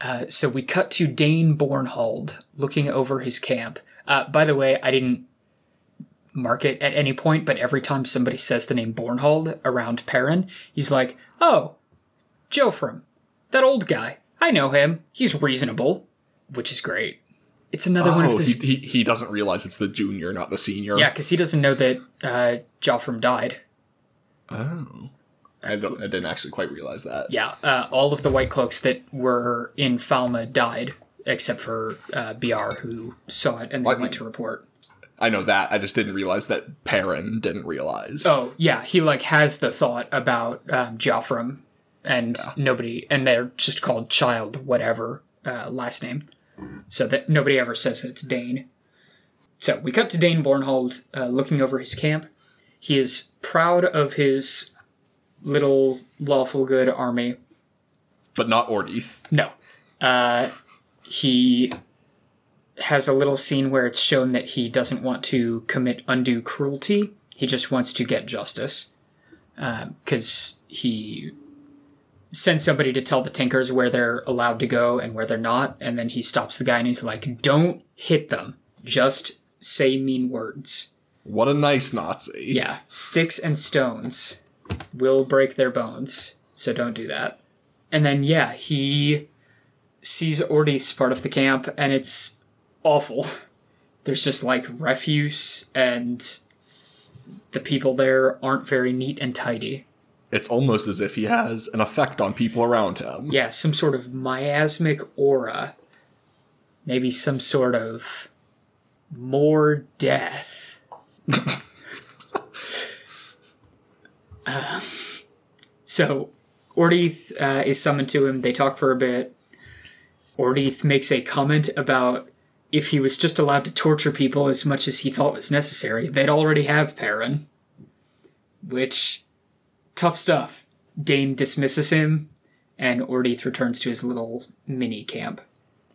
Uh, so we cut to Dain Bornhald looking over his camp. Uh, by the way, I didn't mark it at any point, but every time somebody says the name Bornhald around Perrin, he's like, "Oh, Geofram, that old guy. I know him. He's reasonable," which is great. It's another one Oh, of he, those. he, he doesn't realize it's the junior, not the senior. Yeah, because he doesn't know that uh, died. Oh. I, don't, I didn't actually quite realize that. Yeah, uh, all of the White Cloaks that were in Falme died, except for uh, Byar, who saw it and then went to report. I know that. I just didn't realize that Perrin didn't realize. Oh yeah, he like has the thought about um, and nobody, and they're just called Child whatever uh, last name, so that nobody ever says that it's Dain. So we cut to Dain Bornhald uh, looking over his camp. He is proud of his little lawful good army. But not Ordeith. No, uh, he has a little scene where it's shown that he doesn't want to commit undue cruelty. He just wants to get justice. Uh, because he sends somebody to tell the Tinkers where they're allowed to go and where they're not. And then he stops the guy and he's like, don't hit them. Just say mean words. What a nice Nazi. Yeah, sticks and stones will break their bones. So don't do that. And then, yeah, he sees Ordeith's part of the camp, and it's awful. There's just like refuse, and the people there aren't very neat and tidy. It's almost as if he has an effect on people around him. Yeah, some sort of miasmic aura. Maybe some sort of more death. Uh, so, Ordeith uh, is summoned to him. They talk for a bit. Ordeith makes a comment about if he was just allowed to torture people as much as he thought was necessary, they'd already have Perrin. Which, tough stuff. Dain dismisses him, and Ordeith returns to his little mini camp.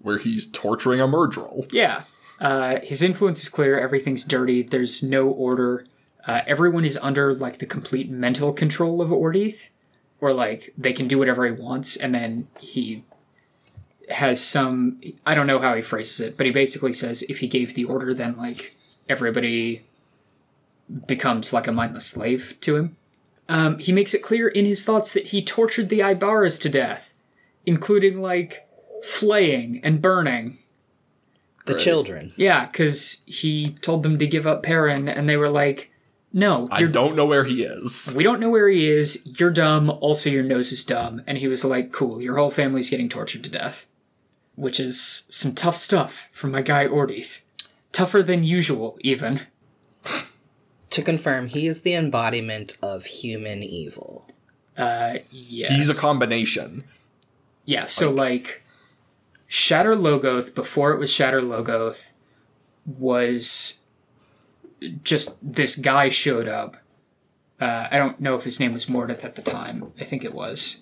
Where he's torturing a Myrddraal. Yeah. Uh, his influence is clear. Everything's dirty. There's no order. Uh, everyone is under like the complete mental control of Ordeith, or like they can do whatever he wants, and then he has some. I don't know how he phrases it, but he basically says if he gave the order, then like everybody becomes like a mindless slave to him. Um, he makes it clear in his thoughts that he tortured the Aybaras to death, including like flaying and burning. The Right. children. Yeah, because he told them to give up Perrin, and they were like, "No, I you're, don't know where he is. we don't know where he is. You're dumb. Also, your nose is dumb." And he was like, "Cool, your whole family's getting tortured to death," which is some tough stuff from my guy Ordeith. Tougher than usual, even. To confirm, he is the embodiment of human evil. Uh, yeah. He's a combination. Yeah, so like Shadar Logoth before it was Shadar Logoth was just this guy showed up. Uh, I don't know if his name was Mordeth at the time. I think it was.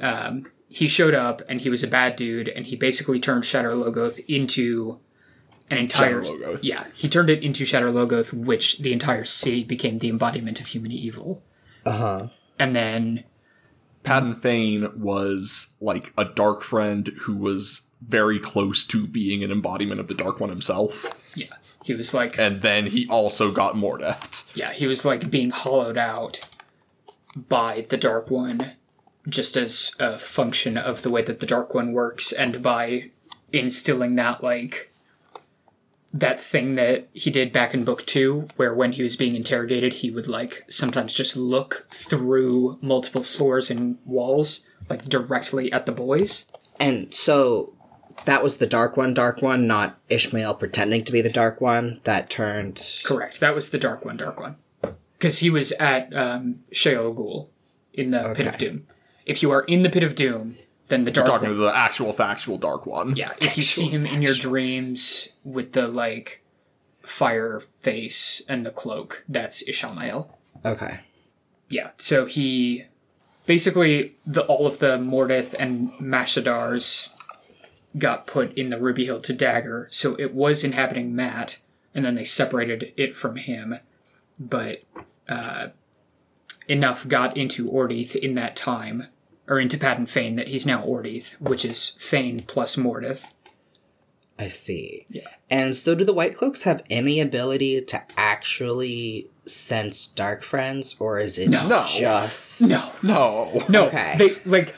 Um, he showed up and he was a bad dude, and he basically turned Shadar Logoth into an entire. Shadar Logoth. Yeah, he turned it into Shadar Logoth, which the entire city became the embodiment of human evil. Uh huh. And then Padan Fain was like a dark friend who was very close to being an embodiment of the Dark One himself. yeah, he was like And then he also got Mordeth. Yeah, he was like being hollowed out by the Dark One just as a function of the way that the Dark One works and by instilling that like that thing that he did back in book 2 where when he was being interrogated he would like sometimes just look through multiple floors and walls like directly at the boys. And so that was the dark one, dark one, not Ishamael pretending to be the dark one that turned. Correct. That was the Dark One, Dark One. Because he was at um, Shayol Ghul in the Pit of Doom. If you are in the Pit of Doom, then the Dark Talking One. to the actual factual Dark One. Yeah, if you see him in your dreams with the like fire face and the cloak, that's Ishamael. Okay. Yeah, so he basically the all of the Mordeth and Mashadars got put in the Ruby Hill to dagger, so it was inhabiting Mat, and then they separated it from him. But uh, enough got into Ordeith in that time, or into Padan Fain that he's now Ordeith, which is Fain plus Mordeth. I see. Yeah. And so, do the White Cloaks have any ability to actually sense dark friends, or is it No. just No, No. no, Okay. they like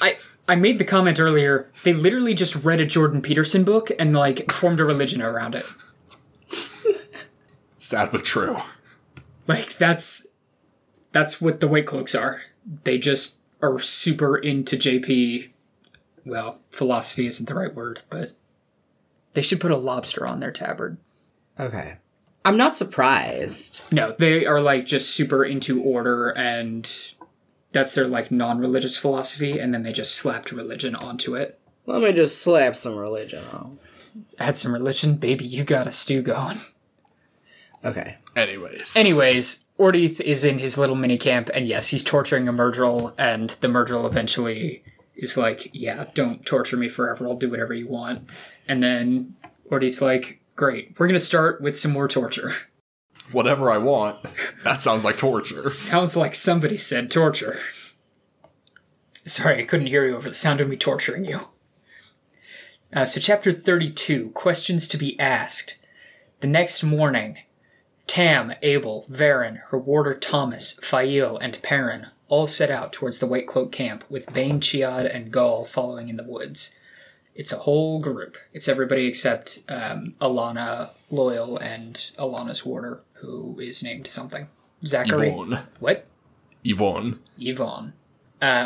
I. I made the comment earlier. They literally just read a Jordan Peterson book and like formed a religion around it. Sad but true. Like that's that's what the white cloaks are. They just are super into JP. Well, philosophy isn't the right word, but they should put a lobster on their tabard. Okay. I'm not surprised. No, they are like just super into order and that's their like non-religious philosophy and then they just slapped religion onto it. Let me just slap some religion on. Add some religion, baby, you got a stew going. Okay. Anyways. Anyways, Ordeith is in his little mini camp and yes, he's torturing a Myrddraal and the Myrddraal eventually is like, yeah, don't torture me forever, I'll do whatever you want. And then Ordeith's like, great, we're gonna start with some more torture. Whatever I want. That sounds like torture. Sounds like somebody said torture. Sorry, I couldn't hear you over the sound of me torturing you. Uh, so, chapter 32 Questions to be asked. The next morning, Tam, Abell, Verin, her warder Tomas, Faile, and Perrin all set out towards the White Cloak camp, with Bain, Chiad, and Gaul following in the woods. It's a whole group. It's everybody except um, Alanna, Loial, and Alanna's warder, who is named something. Zachary. Ihvon. What? Ihvon. Ihvon.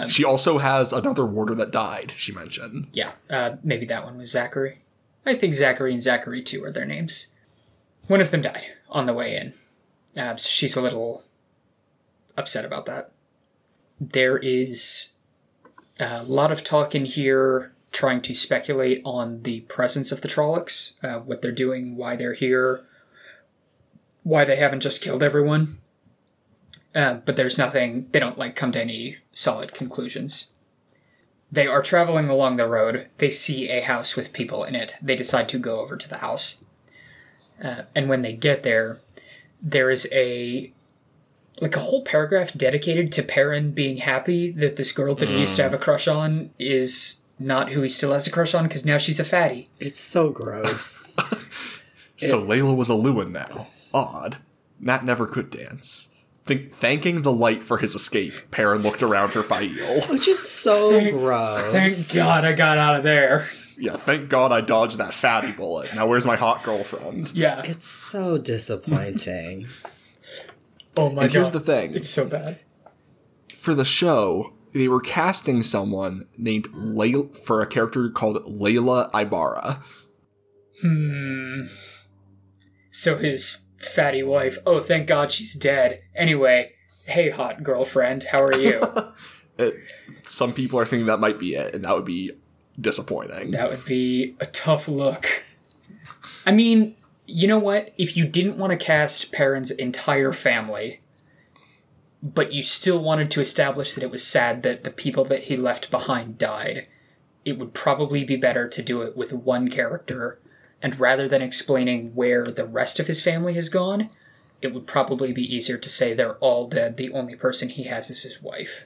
She also has another warder that died, she mentioned. Yeah, uh, maybe that one was Zachary. I think Zachary and Zachary too are their names. One of them died on the way in. Uh, so she's a little upset about that. There is a lot of talk in here trying to speculate on the presence of the Trollocs, uh, what they're doing, why they're here, why they haven't just killed everyone. Uh, but there's nothing, they don't like come to any solid conclusions. They are traveling along the road. They see a house with people in it. They decide to go over to the house. Uh, and when they get there, there is a like a whole paragraph dedicated to Perrin being happy that this girl that he used to have a crush on is not who he still has a crush on because now she's a fatty. It's so gross. So Laila was a Lewin now. Odd. Mat never could dance. Think, thanking the light for his escape, Perrin looked around for Faile. Which is so gross. Thank God I got out of there. Yeah, thank God I dodged that fatty bullet. Now where's my hot girlfriend? Yeah. It's so disappointing. Oh my And God. here's the thing. It's so bad. for the show, they were casting someone named Laila for a character called Laila Aybara. Hmm. So his fatty wife, oh, thank God she's dead. Anyway, hey, hot girlfriend, how are you? Some people are thinking that might be it, and that would be disappointing. that would be a tough look. I mean, you know what? If you didn't want to cast Perrin's entire family, but you still wanted to establish that it was sad that the people that he left behind died, it would probably be better to do it with one character. And rather than explaining where the rest of his family has gone, it would probably be easier to say they're all dead. The only person he has is his wife.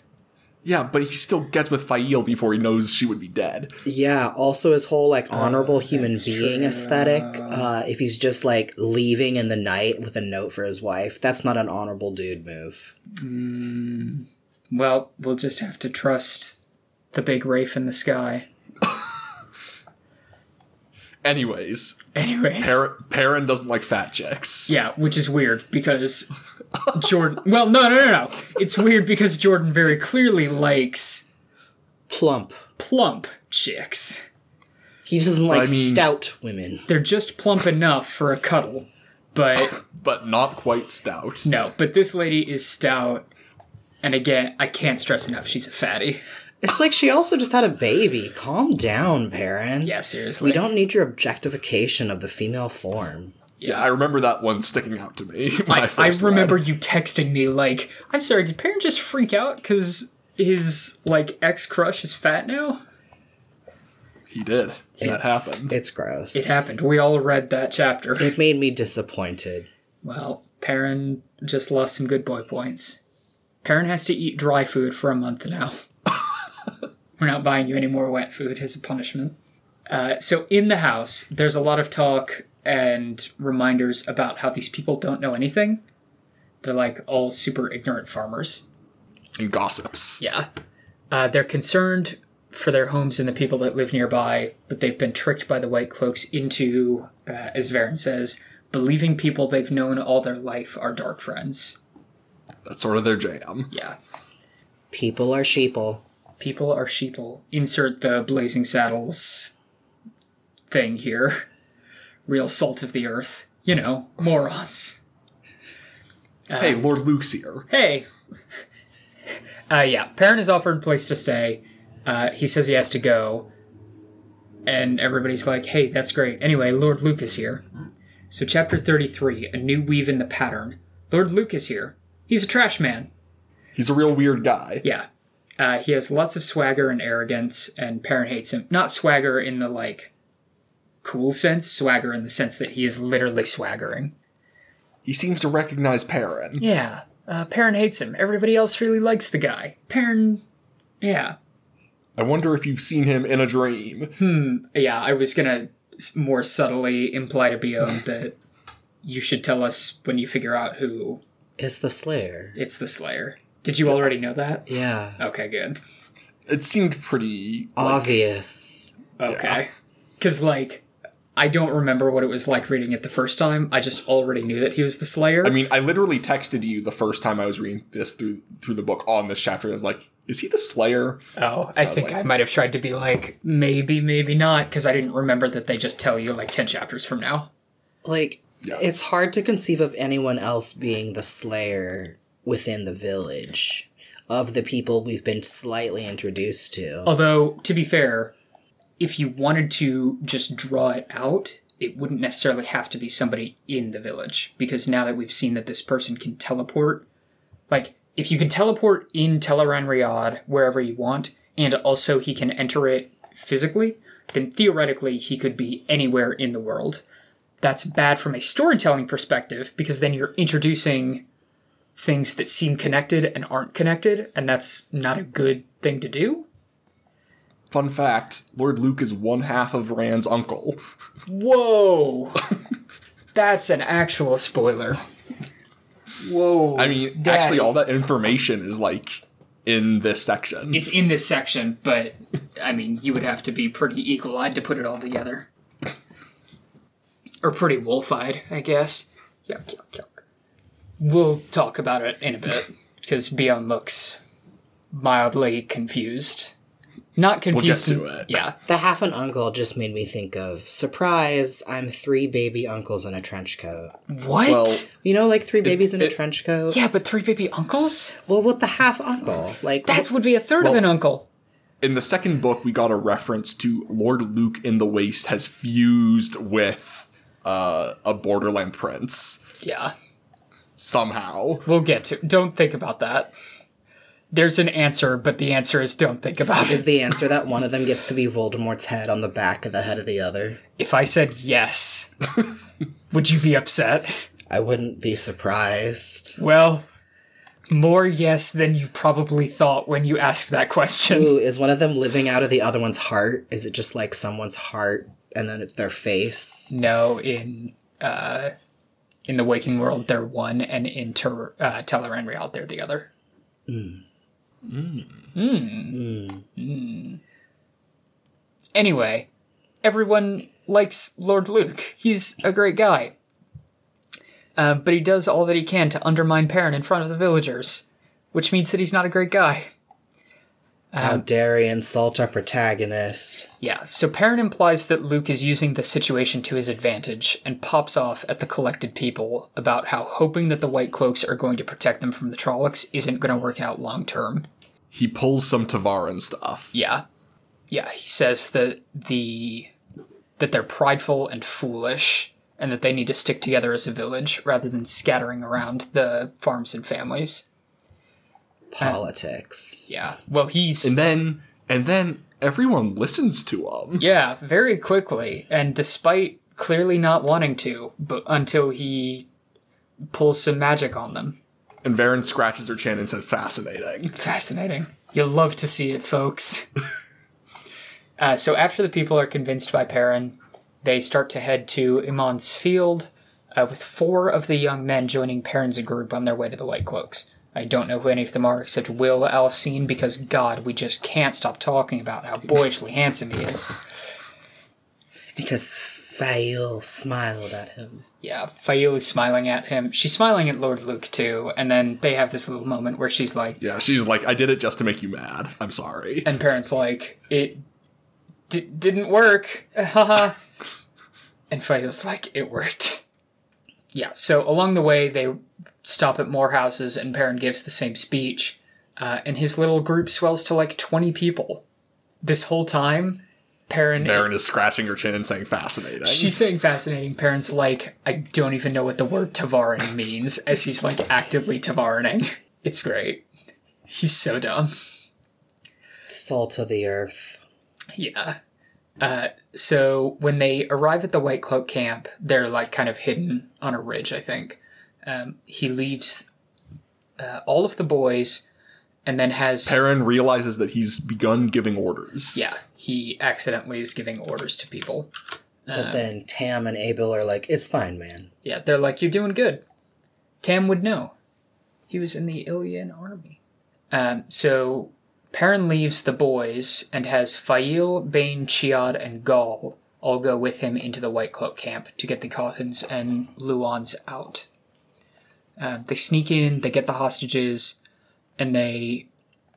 Yeah, but he still gets with Faile before he knows she would be dead. yeah, also his whole like honorable human being true. aesthetic. Uh, if he's just like leaving in the night with a note for his wife, that's not an honorable dude move. Well, we'll just have to trust the big Rafe in the sky. Anyways, Anyways. Per- Perrin doesn't like fat chicks. Yeah, which is weird because Jordan. Well, no, no, no, no. It's weird because Jordan very clearly likes Plump. plump chicks. He doesn't like I mean- stout women. They're just plump enough for a cuddle. But But not quite stout. no, but this lady is stout. And again, I can't stress enough, she's a fatty. It's like she also just had a baby. Calm down, Perrin. Yeah, seriously. We don't need your objectification of the female form. Yeah, I remember that one sticking out to me. I, I, I first read. remember you texting me like, "I'm sorry, did Perrin just freak out because his like ex crush is fat now?" he did. That happened. It's gross. It happened. We all read that chapter. It made me disappointed. Well, Perrin just lost some good boy points. Perrin has to eat dry food for a month now. We're not buying you any more wet food as a punishment. Uh, so in the house, there's a lot of talk and reminders about how these people don't know anything. They're like all super ignorant farmers. and gossips. Yeah. Uh, they're concerned for their homes and the people that live nearby, but they've been tricked by the White Cloaks into, uh, as Verin says, believing people they've known all their life are dark friends. That's sort of their jam. Yeah. People are sheeple. People are sheeple. Insert the Blazing Saddles thing here. Real salt of the earth. you know, morons. hey, Lord Luc's here. Hey. Uh, yeah, Perrin is offered a place to stay. Uh, he says he has to go. And everybody's like, hey, that's great. Anyway, Lord Luc is here. So, chapter 33 A New Weave in the Pattern. Lord Luc is here. He's a trash man. He's a real weird guy. Yeah. Uh, he has lots of swagger and arrogance, and Perrin hates him. Not swagger in the, like, cool sense, swagger in the sense that he is literally swaggering. He seems to recognize Perrin. Yeah. Uh, Perrin hates him. Everybody else really likes the guy. Perrin, yeah. I wonder if you've seen him in a dream. Hmm. Yeah, I was gonna more subtly imply to Bion that you should tell us when you figure out who Is the Slayer. it's the Slayer. Did you already know that? Yeah. Okay, good. It seemed pretty. Obvious. Okay. Because, like, I don't remember what it was like reading it the first time. I just already knew that he was the Slayer. I mean, I literally texted you the first time I was reading this through through the book on this chapter. I was like, "Is he the Slayer?" oh, I, think like- I might have tried to be like, maybe, maybe not, because I didn't remember that they just tell you, like, 10 chapters from now. Like, Yeah. it's hard to conceive of anyone else being the Slayer within the village of the people we've been slightly introduced to. Although, to be fair, if you wanted to just draw it out, it wouldn't necessarily have to be somebody in the village. Because now that we've seen that this person can teleport, like, if you can teleport in Tel'aran'rhiod wherever you want, and also he can enter it physically, then theoretically he could be anywhere in the world. That's bad from a storytelling perspective because then you're introducing things that seem connected and aren't connected, and that's not a good thing to do. Fun fact: Lord Luc is one half of Rand's uncle. Whoa! That's an actual spoiler. Whoa. I mean, Daddy. actually, all that information is like in this section. It's in this section, but I mean, you would have to be pretty eagle eyed to put it all together. Or pretty wolf eyed, I guess. Yuck, yuck, yuck. We'll talk about it in a bit, because Beyond looks mildly confused. Not confused. to in- it. Yeah. The half an uncle just made me think of surprise, I'm three baby uncles in a trench coat. What? Well, You know, like three babies in a trench coat? yeah, but three baby uncles? Well, with the half uncle. Like, That would be a third of an uncle. in the second book, we got a reference to Lord Luc in the Waste has fused with uh, a Borderland prince Yeah. somehow. We'll get to. Don't think about that. There's an answer, but the answer is don't think about is it. the answer that one of them gets to be Voldemort's head on the back of the head of the other? If I said yes, would you be upset? I wouldn't be surprised. Well, more yes than you probably thought when you asked that question. Ooh, is one of them living out of the other one's heart? Is it just like someone's heart and then it's their face? No, in uh, in the waking world they're one, and in Ter- uh, Tel'aran'rhiod they're the other. Mm. Mm. Anyway, everyone likes Lord Luc. He's a great guy. Uh, but he does all that he can to undermine Perrin in front of the villagers, which means that he's not a great guy. How dare he insult our protagonist? Yeah, so Perrin implies that Luc is using the situation to his advantage and pops off at the collected people about how hoping that the White Cloaks are going to protect them from the Trollocs isn't going to work out long term. He pulls some ta'veren stuff. Yeah. Yeah, he says that the that they're prideful and foolish and that they need to stick together as a village rather than scattering around the farms and families. Politics. Uh, yeah. Well, he's And then, and then everyone listens to him. Yeah, very quickly, and despite clearly not wanting to, but until he pulls some magic on them. And Verin scratches her chin and says, "Fascinating." Fascinating. You'll love to see it, folks. uh, so after the people are convinced by Perrin, they start to head to Emond's field, uh, with four of the young men joining Perrin's group on their way to the White Cloaks. I don't know who any of them are except Wil al'Seen because, God, we just can't stop talking about how boyishly handsome he is. Because Faile smiled at him. Yeah, Faile is smiling at him. She's smiling at Lord Luc too, and then they have this little moment where she's like, Yeah, she's like, "I did it just to make you mad. I'm sorry." and Perrin's like, it d- didn't work, haha. and Faile's like, it worked. yeah, so along the way, they stop at more houses, and Perrin gives the same speech, uh, and his little group swells to like 20 people. This whole time, Perrin. Verin is scratching her chin and saying fascinating. She's saying fascinating. Perrin's like, I don't even know what the word ta'veren means, as he's like actively Tavarining. It's great. He's so dumb. Salt of the earth. Yeah. Uh, so when they arrive at the White Cloak camp, they're like kind of hidden on a ridge, I think. Um, he leaves uh, all of the boys and then has. Perrin realizes that he's begun giving orders. yeah, he accidentally is giving orders to people. But then Tam and Abell are like, it's fine, man. Yeah, they're like, you're doing good. Tam would know. He was in the Illian army. Um, so Perrin leaves the boys and has Faile, Bain, Chiad, and Gaul all go with him into the White Cloak camp to get the Cauthons and Luhhans out. Um, they sneak in, they get the hostages, and they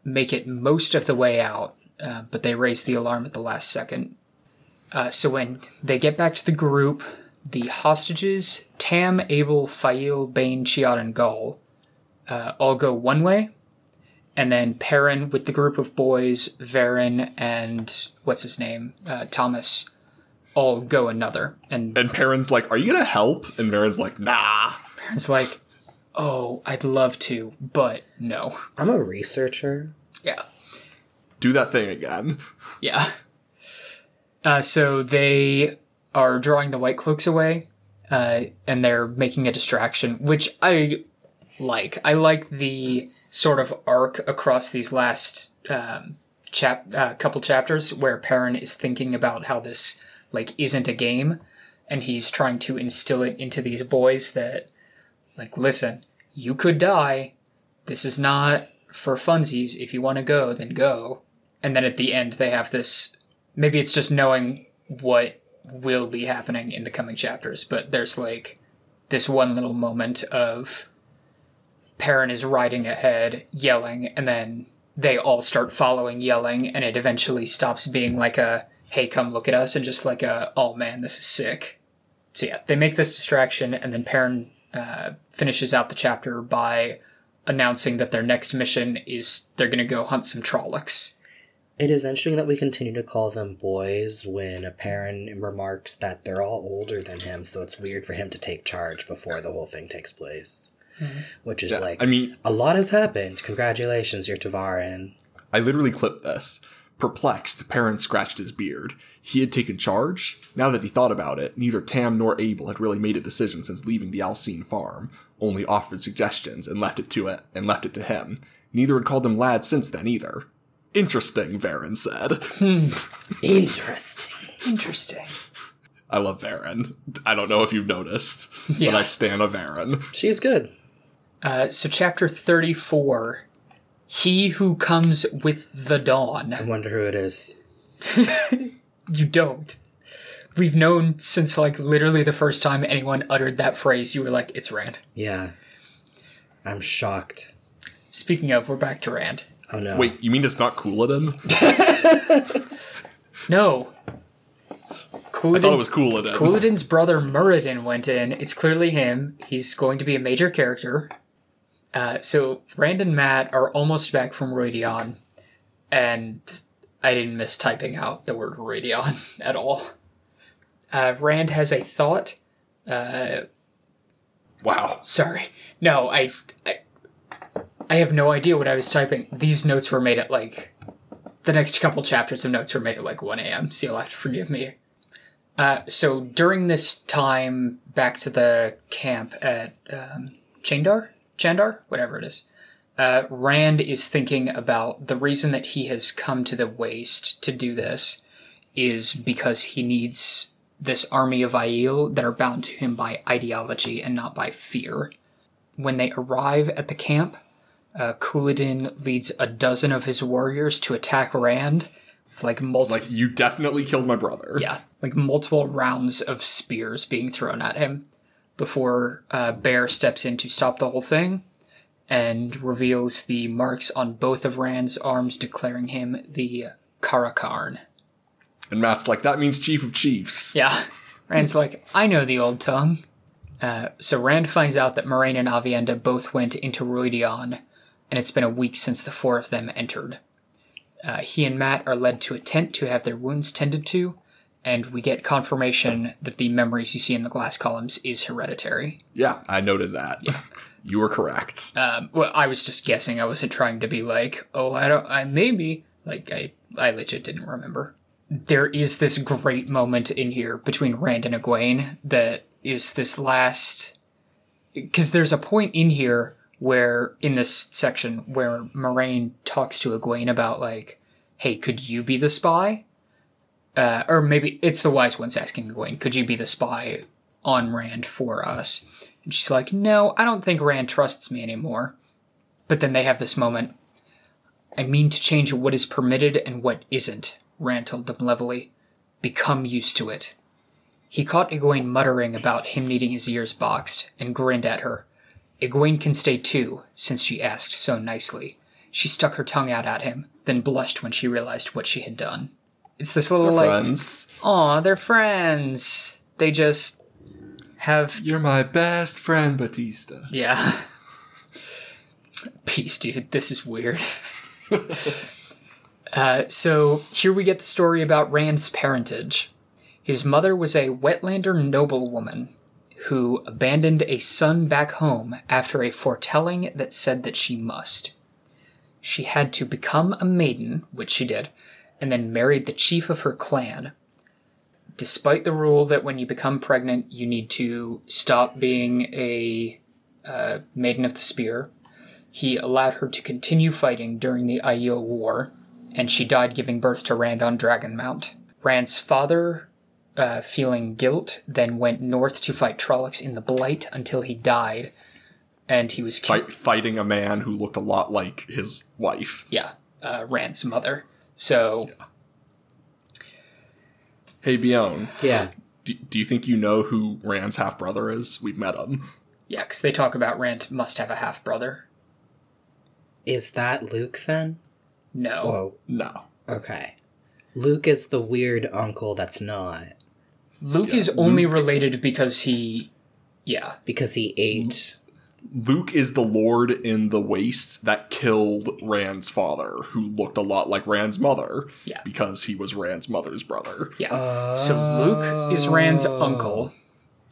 make it most of the way out, uh, but they raise the alarm at the last second. Uh, so when they get back to the group, the hostages, Tam, Abell, Faile, Bain, Chiad, and Gaul, uh, all go one way, and then Perrin with the group of boys, Verin, and what's his name, uh, Tomas, all go another. And And Perrin's like, Are you gonna help? And Verin's like, Nah. Perrin's like, "Oh, I'd love to, but no." I'm a researcher. Yeah. Do that thing again. Yeah. Uh, so they are drawing the white cloaks away, uh, and they're making a distraction, which I like. I like the sort of arc across these last um, chap uh, couple chapters where Perrin is thinking about how this like isn't a game, and he's trying to instill it into these boys that like listen, you could die. This is not for funsies. If you want to go, then go. And then at the end, they have this. Maybe it's just knowing what will be happening in the coming chapters, but there's like this one little moment of Perrin is riding ahead, yelling, and then they all start following, yelling, and it eventually stops being like a "Hey, come look at us," and just like a "Oh man, this is sick." So yeah, they make this distraction, and then Perrin uh, finishes out the chapter by announcing that their next mission is they're going to go hunt some Trollocs. It is interesting that we continue to call them boys when a parent remarks that they're all older than him, so it's weird for him to take charge before the whole thing takes place. Mm-hmm. Which is Yeah, like, I mean, a lot has happened. Congratulations, you're ta'veren. I literally clipped this. Perplexed, Perrin scratched his beard. He had taken charge. Now that he thought about it, neither Tam nor Abell had really made a decision since leaving the al'Seen farm. Only offered suggestions and left it to it and left it to him. Neither had called him lad since then either. Interesting, Verin said. Hmm. Interesting. Interesting. I love Verin. I don't know if you've noticed, but I stand a Verin. She's good. Uh, so, chapter 34 He Who Comes with the Dawn. I wonder who it is. You don't. We've known since, like, literally the first time anyone uttered that phrase, you were like, it's Rand. Yeah. I'm shocked. Speaking of, we're back to Rand. Oh no. Wait, you mean it's not Couladin? No. I thought it was Couladin's, Couladin. Couladin's brother Muradin went in. It's clearly him. He's going to be a major character. Uh, so Rand and Mat are almost back from Rhuidean, and I didn't miss typing out the word Rhuidean at all. Uh, Rand has a thought. Uh, Wow. sorry, no, I, I, I have no idea what I was typing. These notes were made at like, the next couple chapters of notes were made at like 1 a.m. So you'll have to forgive me. Uh, so during this time back to the camp at um, Chaendaer, Chaendaer, whatever it is, uh, Rand is thinking about the reason that he has come to the Waste to do this is because he needs this army of Aiel that are bound to him by ideology and not by fear. When they arrive at the camp, uh, Couladin leads a dozen of his warriors to attack Rand with like multiple Like, you definitely killed my brother. yeah, like multiple rounds of spears being thrown at him before uh, Bael steps in to stop the whole thing and reveals the marks on both of Rand's arms, declaring him the Car'a'carn. And Mat's like, that means Chief of Chiefs. Yeah, Rand's like, I know the old tongue. Uh, so Rand finds out that Moiraine and Aviendha both went into Rhuidean, and it's been a week since the four of them entered. Uh, he and Mat are led to a tent to have their wounds tended to, and we get confirmation that the memories you see in the glass columns is hereditary. Yeah, I noted that. you were correct. Um, well, I was just guessing. I wasn't trying to be like, oh, I don't, I maybe. Like, I, I legit didn't remember. There is this great moment in here between Rand and Egwene that is this last. Because there's a point in here where, in this section, where Moiraine talks to Egwene about, like, hey, could you be the spy? Uh, or maybe it's the wise ones asking Egwene, could you be the spy on Rand for us? And she's like, no, I don't think Rand trusts me anymore. But then they have this moment. I mean to change what is permitted and what isn't, Rand told them levelly. Become used to it. He caught Egwene muttering about him needing his ears boxed and grinned at her. Egwene can stay too, since she asked so nicely. She stuck her tongue out at him, then blushed when she realized what she had done. It's this little like, Friends, aw, they're friends. They just have you're my best friend, Batista. Yeah. Peace, dude. This is weird. uh, so here we get the story about Rand's parentage. His mother was a Wetlander noblewoman who abandoned a son back home after a foretelling that said that she must. She had to become a maiden, which she did, and then married the chief of her clan. Despite the rule that when you become pregnant, you need to stop being a uh, Maiden of the Spear, he allowed her to continue fighting during the Aiel War, and she died giving birth to Rand on Dragonmount. Rand's father, uh, feeling guilt, then went north to fight Trollocs in the Blight until he died, and he was killed. Fight, fighting a man who looked a lot like his wife. Yeah, uh, Rand's mother. So Hey, Bion, Yeah. do, do you think you know who Rand's half brother is? We've met him. yeah, because they talk about Rand must have a half brother. Is that Luc then? No, Whoa. No. Okay. Luc is the weird uncle that's not Luc is only related because he, yeah, because he ate. Luc is the lord in the wastes that killed Rand's father, who looked a lot like Rand's mother. Yeah. Because he was Rand's mother's brother. yeah. so Luc is Rand's Oh. uncle.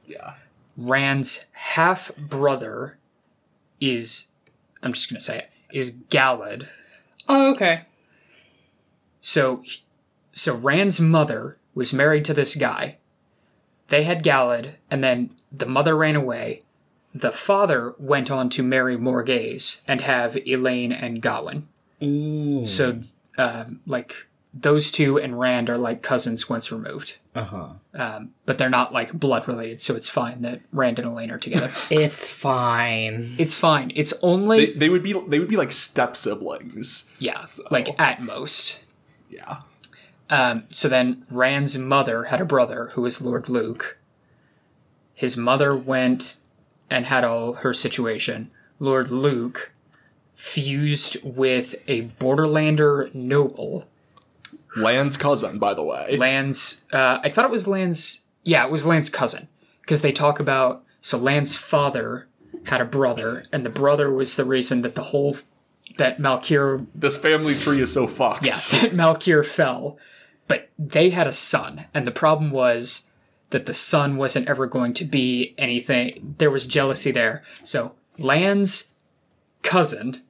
Yeah. Rand's half brother is, I'm just gonna say it, is Galad. Oh, okay. So, so Rand's mother was married to this guy. They had Galad, and then the mother ran away. The father went on to marry Morgase and have Elayne and Gawyn. Mm. So, um, like those two and Rand are like cousins once removed, Uh huh. um, but they're not like blood related. So it's fine that Rand and Elayne are together. It's fine. it's fine. It's only They, they would be they would be like step siblings. yeah, like at most. Yeah. Um, so then Rand's mother had a brother who was Lord Luc. His mother went and had all her situation. Lord Luc fused with a Borderlander noble. Lan's cousin, by the way. Lan's, uh, I thought it was Lan's, yeah, it was Lan's cousin. Because they talk about, so Lan's father had a brother, and the brother was the reason that the whole, that Malkier this family tree is so fucked. yeah, that Malkier fell, but they had a son, and the problem was that the son wasn't ever going to be anything. There was jealousy there. So Lan's cousin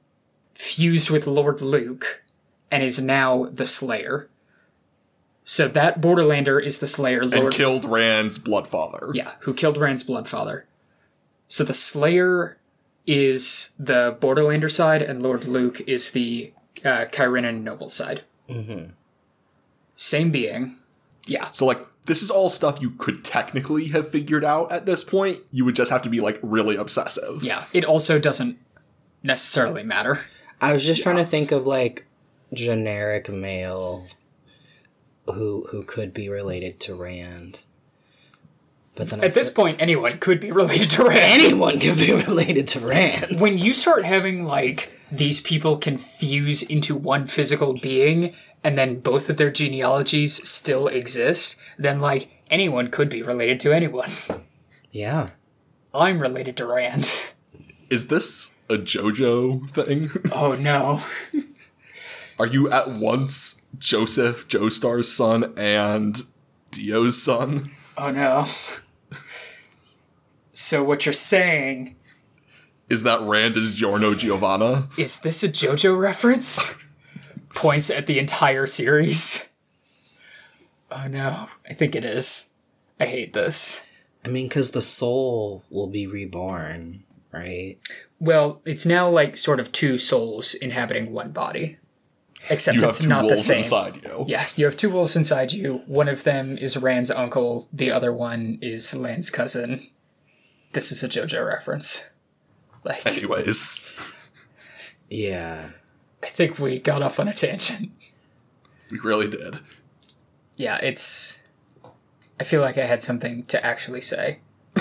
fused with Lord Luc and is now the Slayer. So that Borderlander is the Slayer. Lord and killed Rand's bloodfather. yeah, who killed Rand's bloodfather. So the Slayer is the Borderlander side, and Lord Luc is the uh, Cairhienin noble side. Mm-hmm. Same being. Yeah. So like this is all stuff you could technically have figured out at this point. You would just have to be like really obsessive. Yeah. It also doesn't necessarily matter. I was just trying to think of like generic male who who could be related to Rand. But then I At this feel- point, anyone could be related to Rand. anyone could be related to Rand. When you start having, like, these people can fuse into one physical being, and then both of their genealogies still exist, then, like, anyone could be related to anyone. yeah. I'm related to Rand. Is this a JoJo thing? Oh no. Are you at once Joseph, Joestar's son, and Dio's son? Oh no. So what you're saying Is that Rand is Giorno Giovanna? is this a JoJo reference? Points at the entire series. Oh no, I think it is. I hate this. I mean, because the soul will be reborn, right? Well, it's now like sort of two souls inhabiting one body. Except You have it's two not the same. inside you. Yeah, you have two wolves inside you. One of them is Rand's uncle, the other one is Lan's cousin. This is a JoJo reference. Like, Anyways, Yeah. I think we got off on a tangent. we really did. Yeah, it's. I feel like I had something to actually say.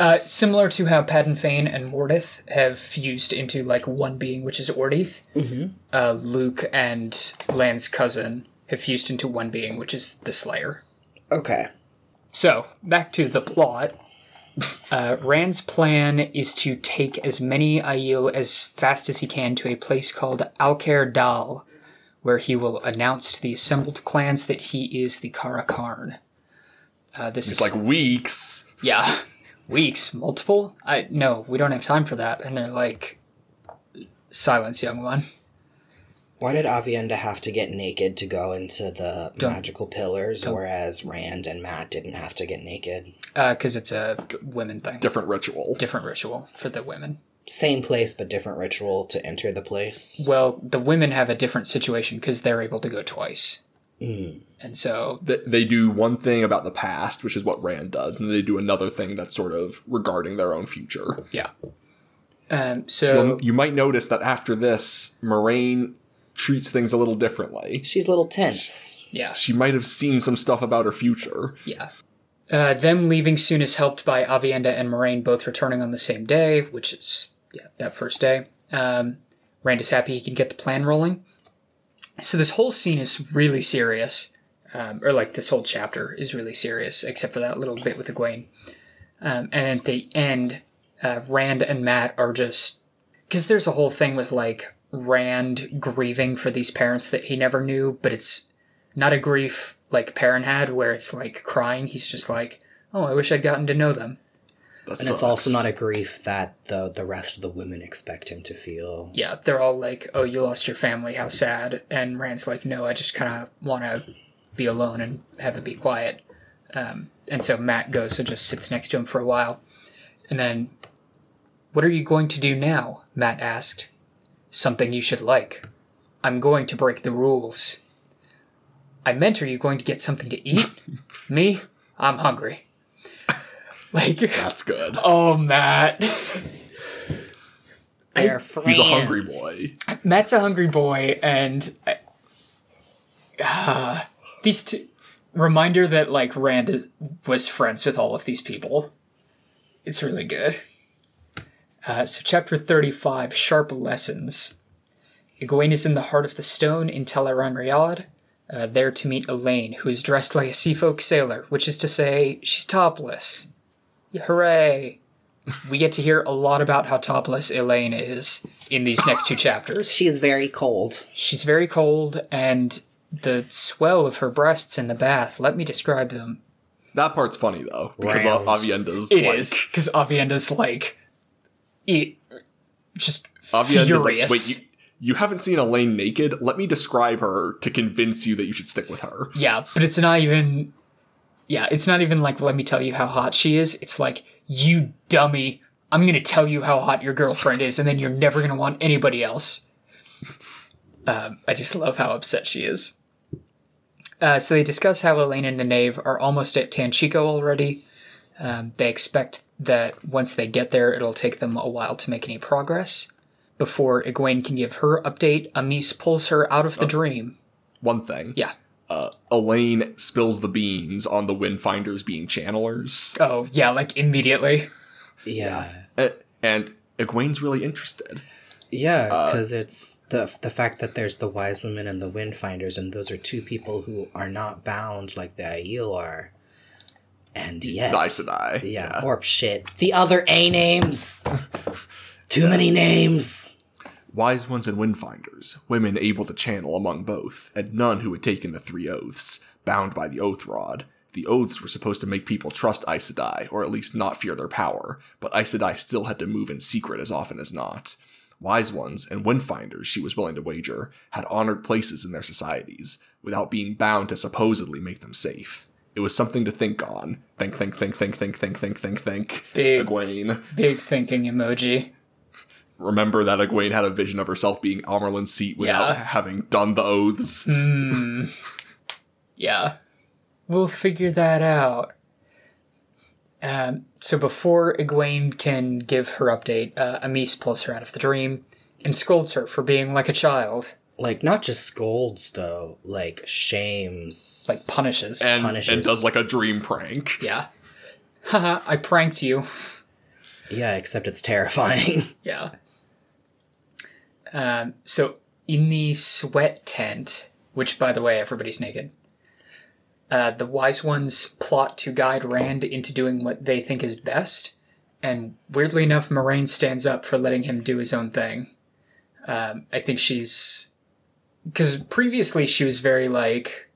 uh, similar to how Padan Fain and Mordeth have fused into like one being, which is Ordeith. Mm-hmm. Uh, Luc and Lan's cousin have fused into one being, which is the Slayer. Okay. So, back to the plot. Uh, Rand's plan is to take as many Aiel as fast as he can to a place called Alcair Dal, where he will announce to the assembled clans that he is the Car'a'carn. Uh, this It's is like weeks. yeah, weeks, multiple. I no, we don't have time for that. And they're like, silence, young one. Why did Aviendha have to get naked to go into the magical pillars, whereas Rand and Mat didn't have to get naked? Because Uh, it's a women thing, Different ritual. different ritual for the women. Same place, but different ritual to enter the place. Well, the women have a different situation because they're able to go twice. Mm. And so, Th- They do one thing about the past, which is what Rand does, and then they do another thing that's sort of regarding their own future. yeah. Um, so, Well, you might notice that after this, Moiraine treats things a little differently. She's a little tense. yeah, She might have seen some stuff about her future. yeah. Uh, them leaving soon is helped by Aviendha and Moiraine both returning on the same day, which is, yeah, that first day. Um, Rand is happy he can get the plan rolling. So, this whole scene is really serious. Um, or, like, this whole chapter is really serious, except for that little bit with Egwene. Um, and at the end, uh, Rand and Mat are just. Because there's a whole thing with, like, Rand grieving for these parents that he never knew, but it's not a grief like Perrin had, where it's like crying. He's just like, oh, I wish I'd gotten to know them. That And it's also not a grief that the the rest of the women expect him to feel. Yeah, they're all like, oh, you lost your family, how sad. And Rand's like, no, I just kind of want to be alone and have it be quiet. Um, and so Mat goes and just sits next to him for a while. And then, what are you going to do now? Mat asked. Something you should like. I'm going to break the rules. I meant, are you going to get something to eat? Me? I'm hungry. Like, That's good. oh, Mat. They're friends. He's a hungry boy. Mat's a hungry boy, and I- uh, these two reminder that like Rand is, was friends with all of these people. It's really good. Uh, so, chapter thirty-five: Sharp Lessons. Egwene is in the heart of the stone in Tel'aran'rhiod, uh, there to meet Elayne, who is dressed like a seafolk sailor, which is to say, she's topless. Hooray! we get to hear a lot about how topless Elayne is in these next two chapters. She's very cold. She's very cold, and the swell of her breasts in the bath. Let me describe them. That part's funny though, because Round. Aviendha's It like is because Aviendha's like, it, just Aviendha's furious. like, wait, you, you haven't seen Elayne naked? Let me describe her to convince you that you should stick with her. Yeah, but it's not even. Yeah, it's not even like let me tell you how hot she is. It's like you dummy. I'm gonna tell you how hot your girlfriend is, and then you're never gonna want anybody else. Um, I just love how upset she is. Uh, so they discuss how Elayne and the Nynaeve are almost at Tanchico already. Um, they expect that once they get there, it'll take them a while to make any progress. Before Egwene can give her update, Amys pulls her out of the dream. One thing. Yeah. Uh, Elayne spills the beans on the Windfinders being channelers. Oh, yeah, like immediately. Yeah. Uh, and Egwene's really interested. Yeah, because it's the the fact that there's the wise women and the windfinders, and those are two people who are not bound like the Aiel are. And yet, The Aes Sedai. yeah, or shit, the other A names. Too many names. Wise ones and windfinders, women able to channel among both, and none who had taken the three oaths, bound by the oath rod. The oaths were supposed to make people trust Aes Sedai, or at least not fear their power, but Aes Sedai still had to move in secret as often as not. Wise ones and windfinders, she was willing to wager, had honored places in their societies, without being bound to supposedly make them safe. It was something to think on. Think, think, think, think, think, think, think, think, think. Big. Egwene. Big thinking emoji. Remember that Egwene had a vision of herself being Amyrlin's seat without Yeah. having done the oaths. Yeah. We'll figure that out. Um, so before Egwene can give her update, uh, Amys pulls her out of the dream and scolds her for being like a child, Like not just scolds though, like shames. like punishes. and, Punishes. and does like a dream prank. yeah. Haha, I pranked you. yeah, except it's terrifying. Yeah. Um, so in the sweat tent, which by the way, everybody's naked. Uh, the wise ones plot to guide Rand into doing what they think is best, and weirdly enough, Moraine stands up for letting him do his own thing. Um, I think she's because previously she was very like,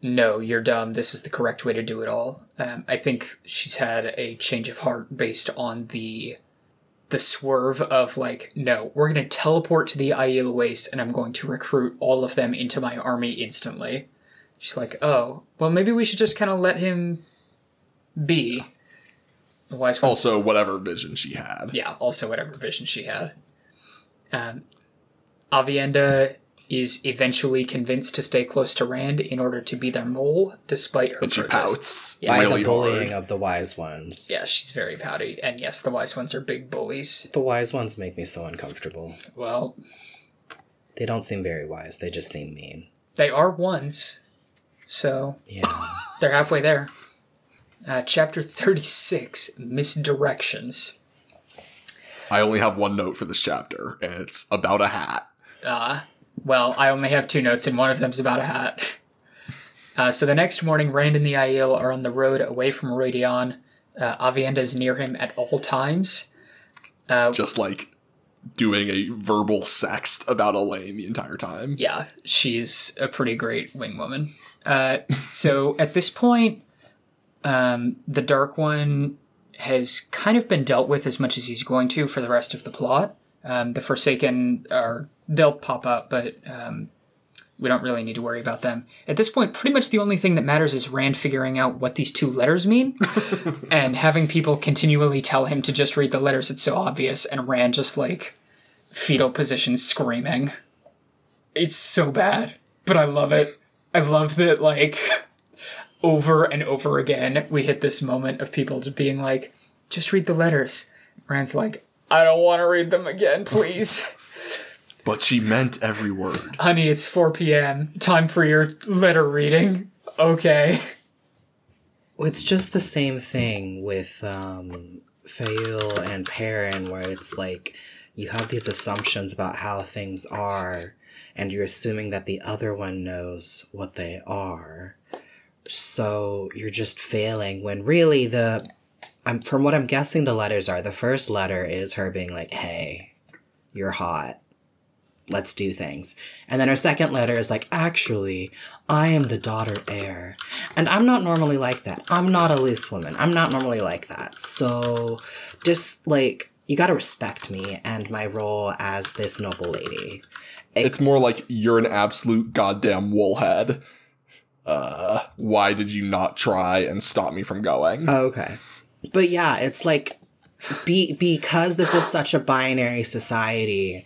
"No, you're dumb. This is the correct way to do it all." Um, I think she's had a change of heart based on the the swerve of like, no, we're going to teleport to the Aiel Waste and I'm going to recruit all of them into my army instantly. She's like, oh, well, maybe we should just kind of let him be. Wise Also, whatever vision she had. yeah, also whatever vision she had. Um, Avienda is eventually convinced to stay close to Rand in order to be their mole, despite her And she protests. pouts Yeah. By really the bullying hard. of the wise ones. Yeah, she's very pouty. And yes, the wise ones are big bullies. The wise ones make me so uncomfortable. Well, They don't seem very wise. They just seem mean. they are ones. So Yeah. they're halfway there. Uh, chapter 36 Misdirections. I only have one note for this chapter, and it's about a hat. Uh, well, I only have two notes, and one of them's about a hat. Uh, so the next morning, Rand and the Aiel are on the road away from Rhuidean. Uh, Aviendha is near him at all times. Just like doing a verbal sext about Elayne the entire time. Yeah, she's a pretty great wing woman. Uh, so at this point, um, the Dark One has kind of been dealt with as much as he's going to for the rest of the plot. Um, the Forsaken are they'll pop up, but um, we don't really need to worry about them. At this point, pretty much the only thing that matters is Rand figuring out what these two letters mean and having people continually tell him to just read the letters. It's so obvious, and Rand just like fetal position screaming. It's so bad, but I love it. I love that, like, over and over again, we hit this moment of people just being like, just read the letters. Rand's like, I don't want to read them again, please. But she meant every word. Honey, it's 4 p.m. Time for your letter reading. Okay. It's just the same thing with um, Faile and Perrin, where it's like you have these assumptions about how things are, and you're assuming that the other one knows what they are. So you're just failing when really the. I'm, from what I'm guessing, the letters are the first letter is her being like, hey, you're hot. Let's do things. And then her second letter is like, actually, I am the daughter heir. And I'm not normally like that. I'm not a loose woman. I'm not normally like that. So just like, you gotta respect me and my role as this noble lady. It's more like you're an absolute goddamn woolhead. Uh, why did you not try and stop me from going? Okay. But yeah, it's like be because this is such a binary society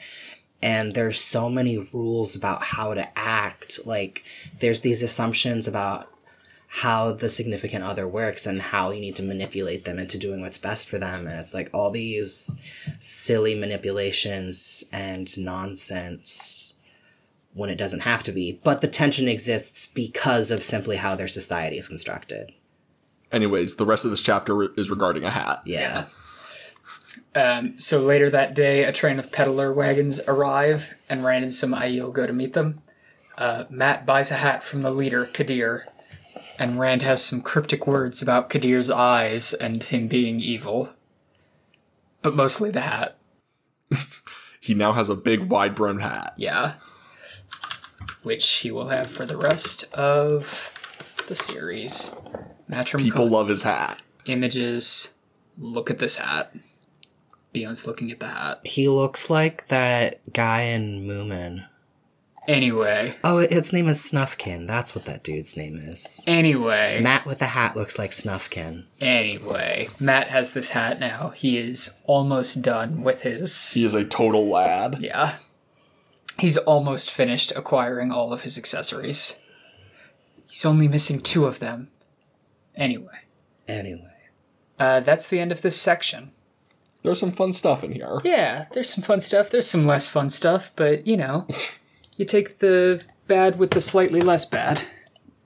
and there's so many rules about how to act, like there's these assumptions about how the significant other works and how you need to manipulate them into doing what's best for them. And it's like all these silly manipulations and nonsense when it doesn't have to be. But the tension exists because of simply how their society is constructed Anyways, the rest of this chapter is regarding a hat. yeah. Um, so later that day, a train of peddler wagons arrive, and Rand and some Aiel go to meet them. Uh, Mat buys a hat from the leader, Kadere, and Rand has some cryptic words about Kadere's eyes and him being evil. But mostly the hat. He now has a big wide brimmed hat. Yeah. Which he will have for the rest of the series. Matrim People love his hat. images. Look at this hat. Beyond's looking at the hat. He looks like that guy in Moomin. Anyway, Oh, its name is Snufkin. That's what that dude's name is. anyway, Mat with the hat looks like Snufkin. anyway. Mat has this hat now. He is almost done with his. He is a total lad. Yeah. He's almost finished acquiring all of his accessories. He's only missing two of them. Anyway, Anyway. uh, that's the end of this section. There's some fun stuff in here. Yeah, there's some fun stuff. There's some less fun stuff, but you know, you take the bad with the slightly less bad.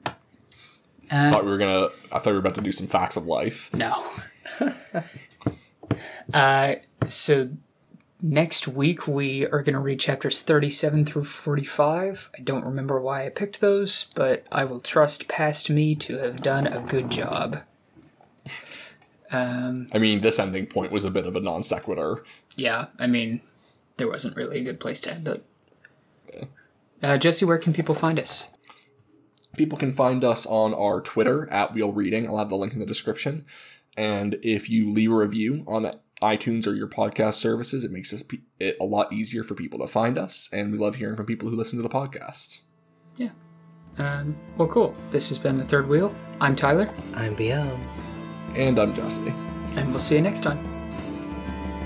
Uh, Thought we were gonna. I thought we were about to do some facts of life. No. uh, so next week we are going to read chapters 37 through 45. I don't remember why I picked those, but I will trust past me to have done a good job. Um, I mean, this ending point was a bit of a non sequitur. yeah, I mean, there wasn't really a good place to end it. Uh, Jesse, where can people find us? People can find us on our Twitter at Wheel Reading. I'll have the link in the description. And if you leave a review on iTunes or your podcast services, it makes it it a lot easier for people to find us. And we love hearing from people who listen to the podcast. Yeah. Um, well, cool. This has been The Third Wheel. I'm Tyler, I'm BL. And I'm Jesse. and we'll see you next time.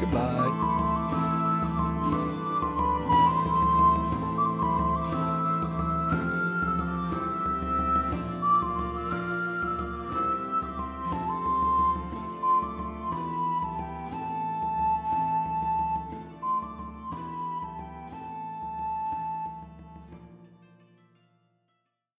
Goodbye.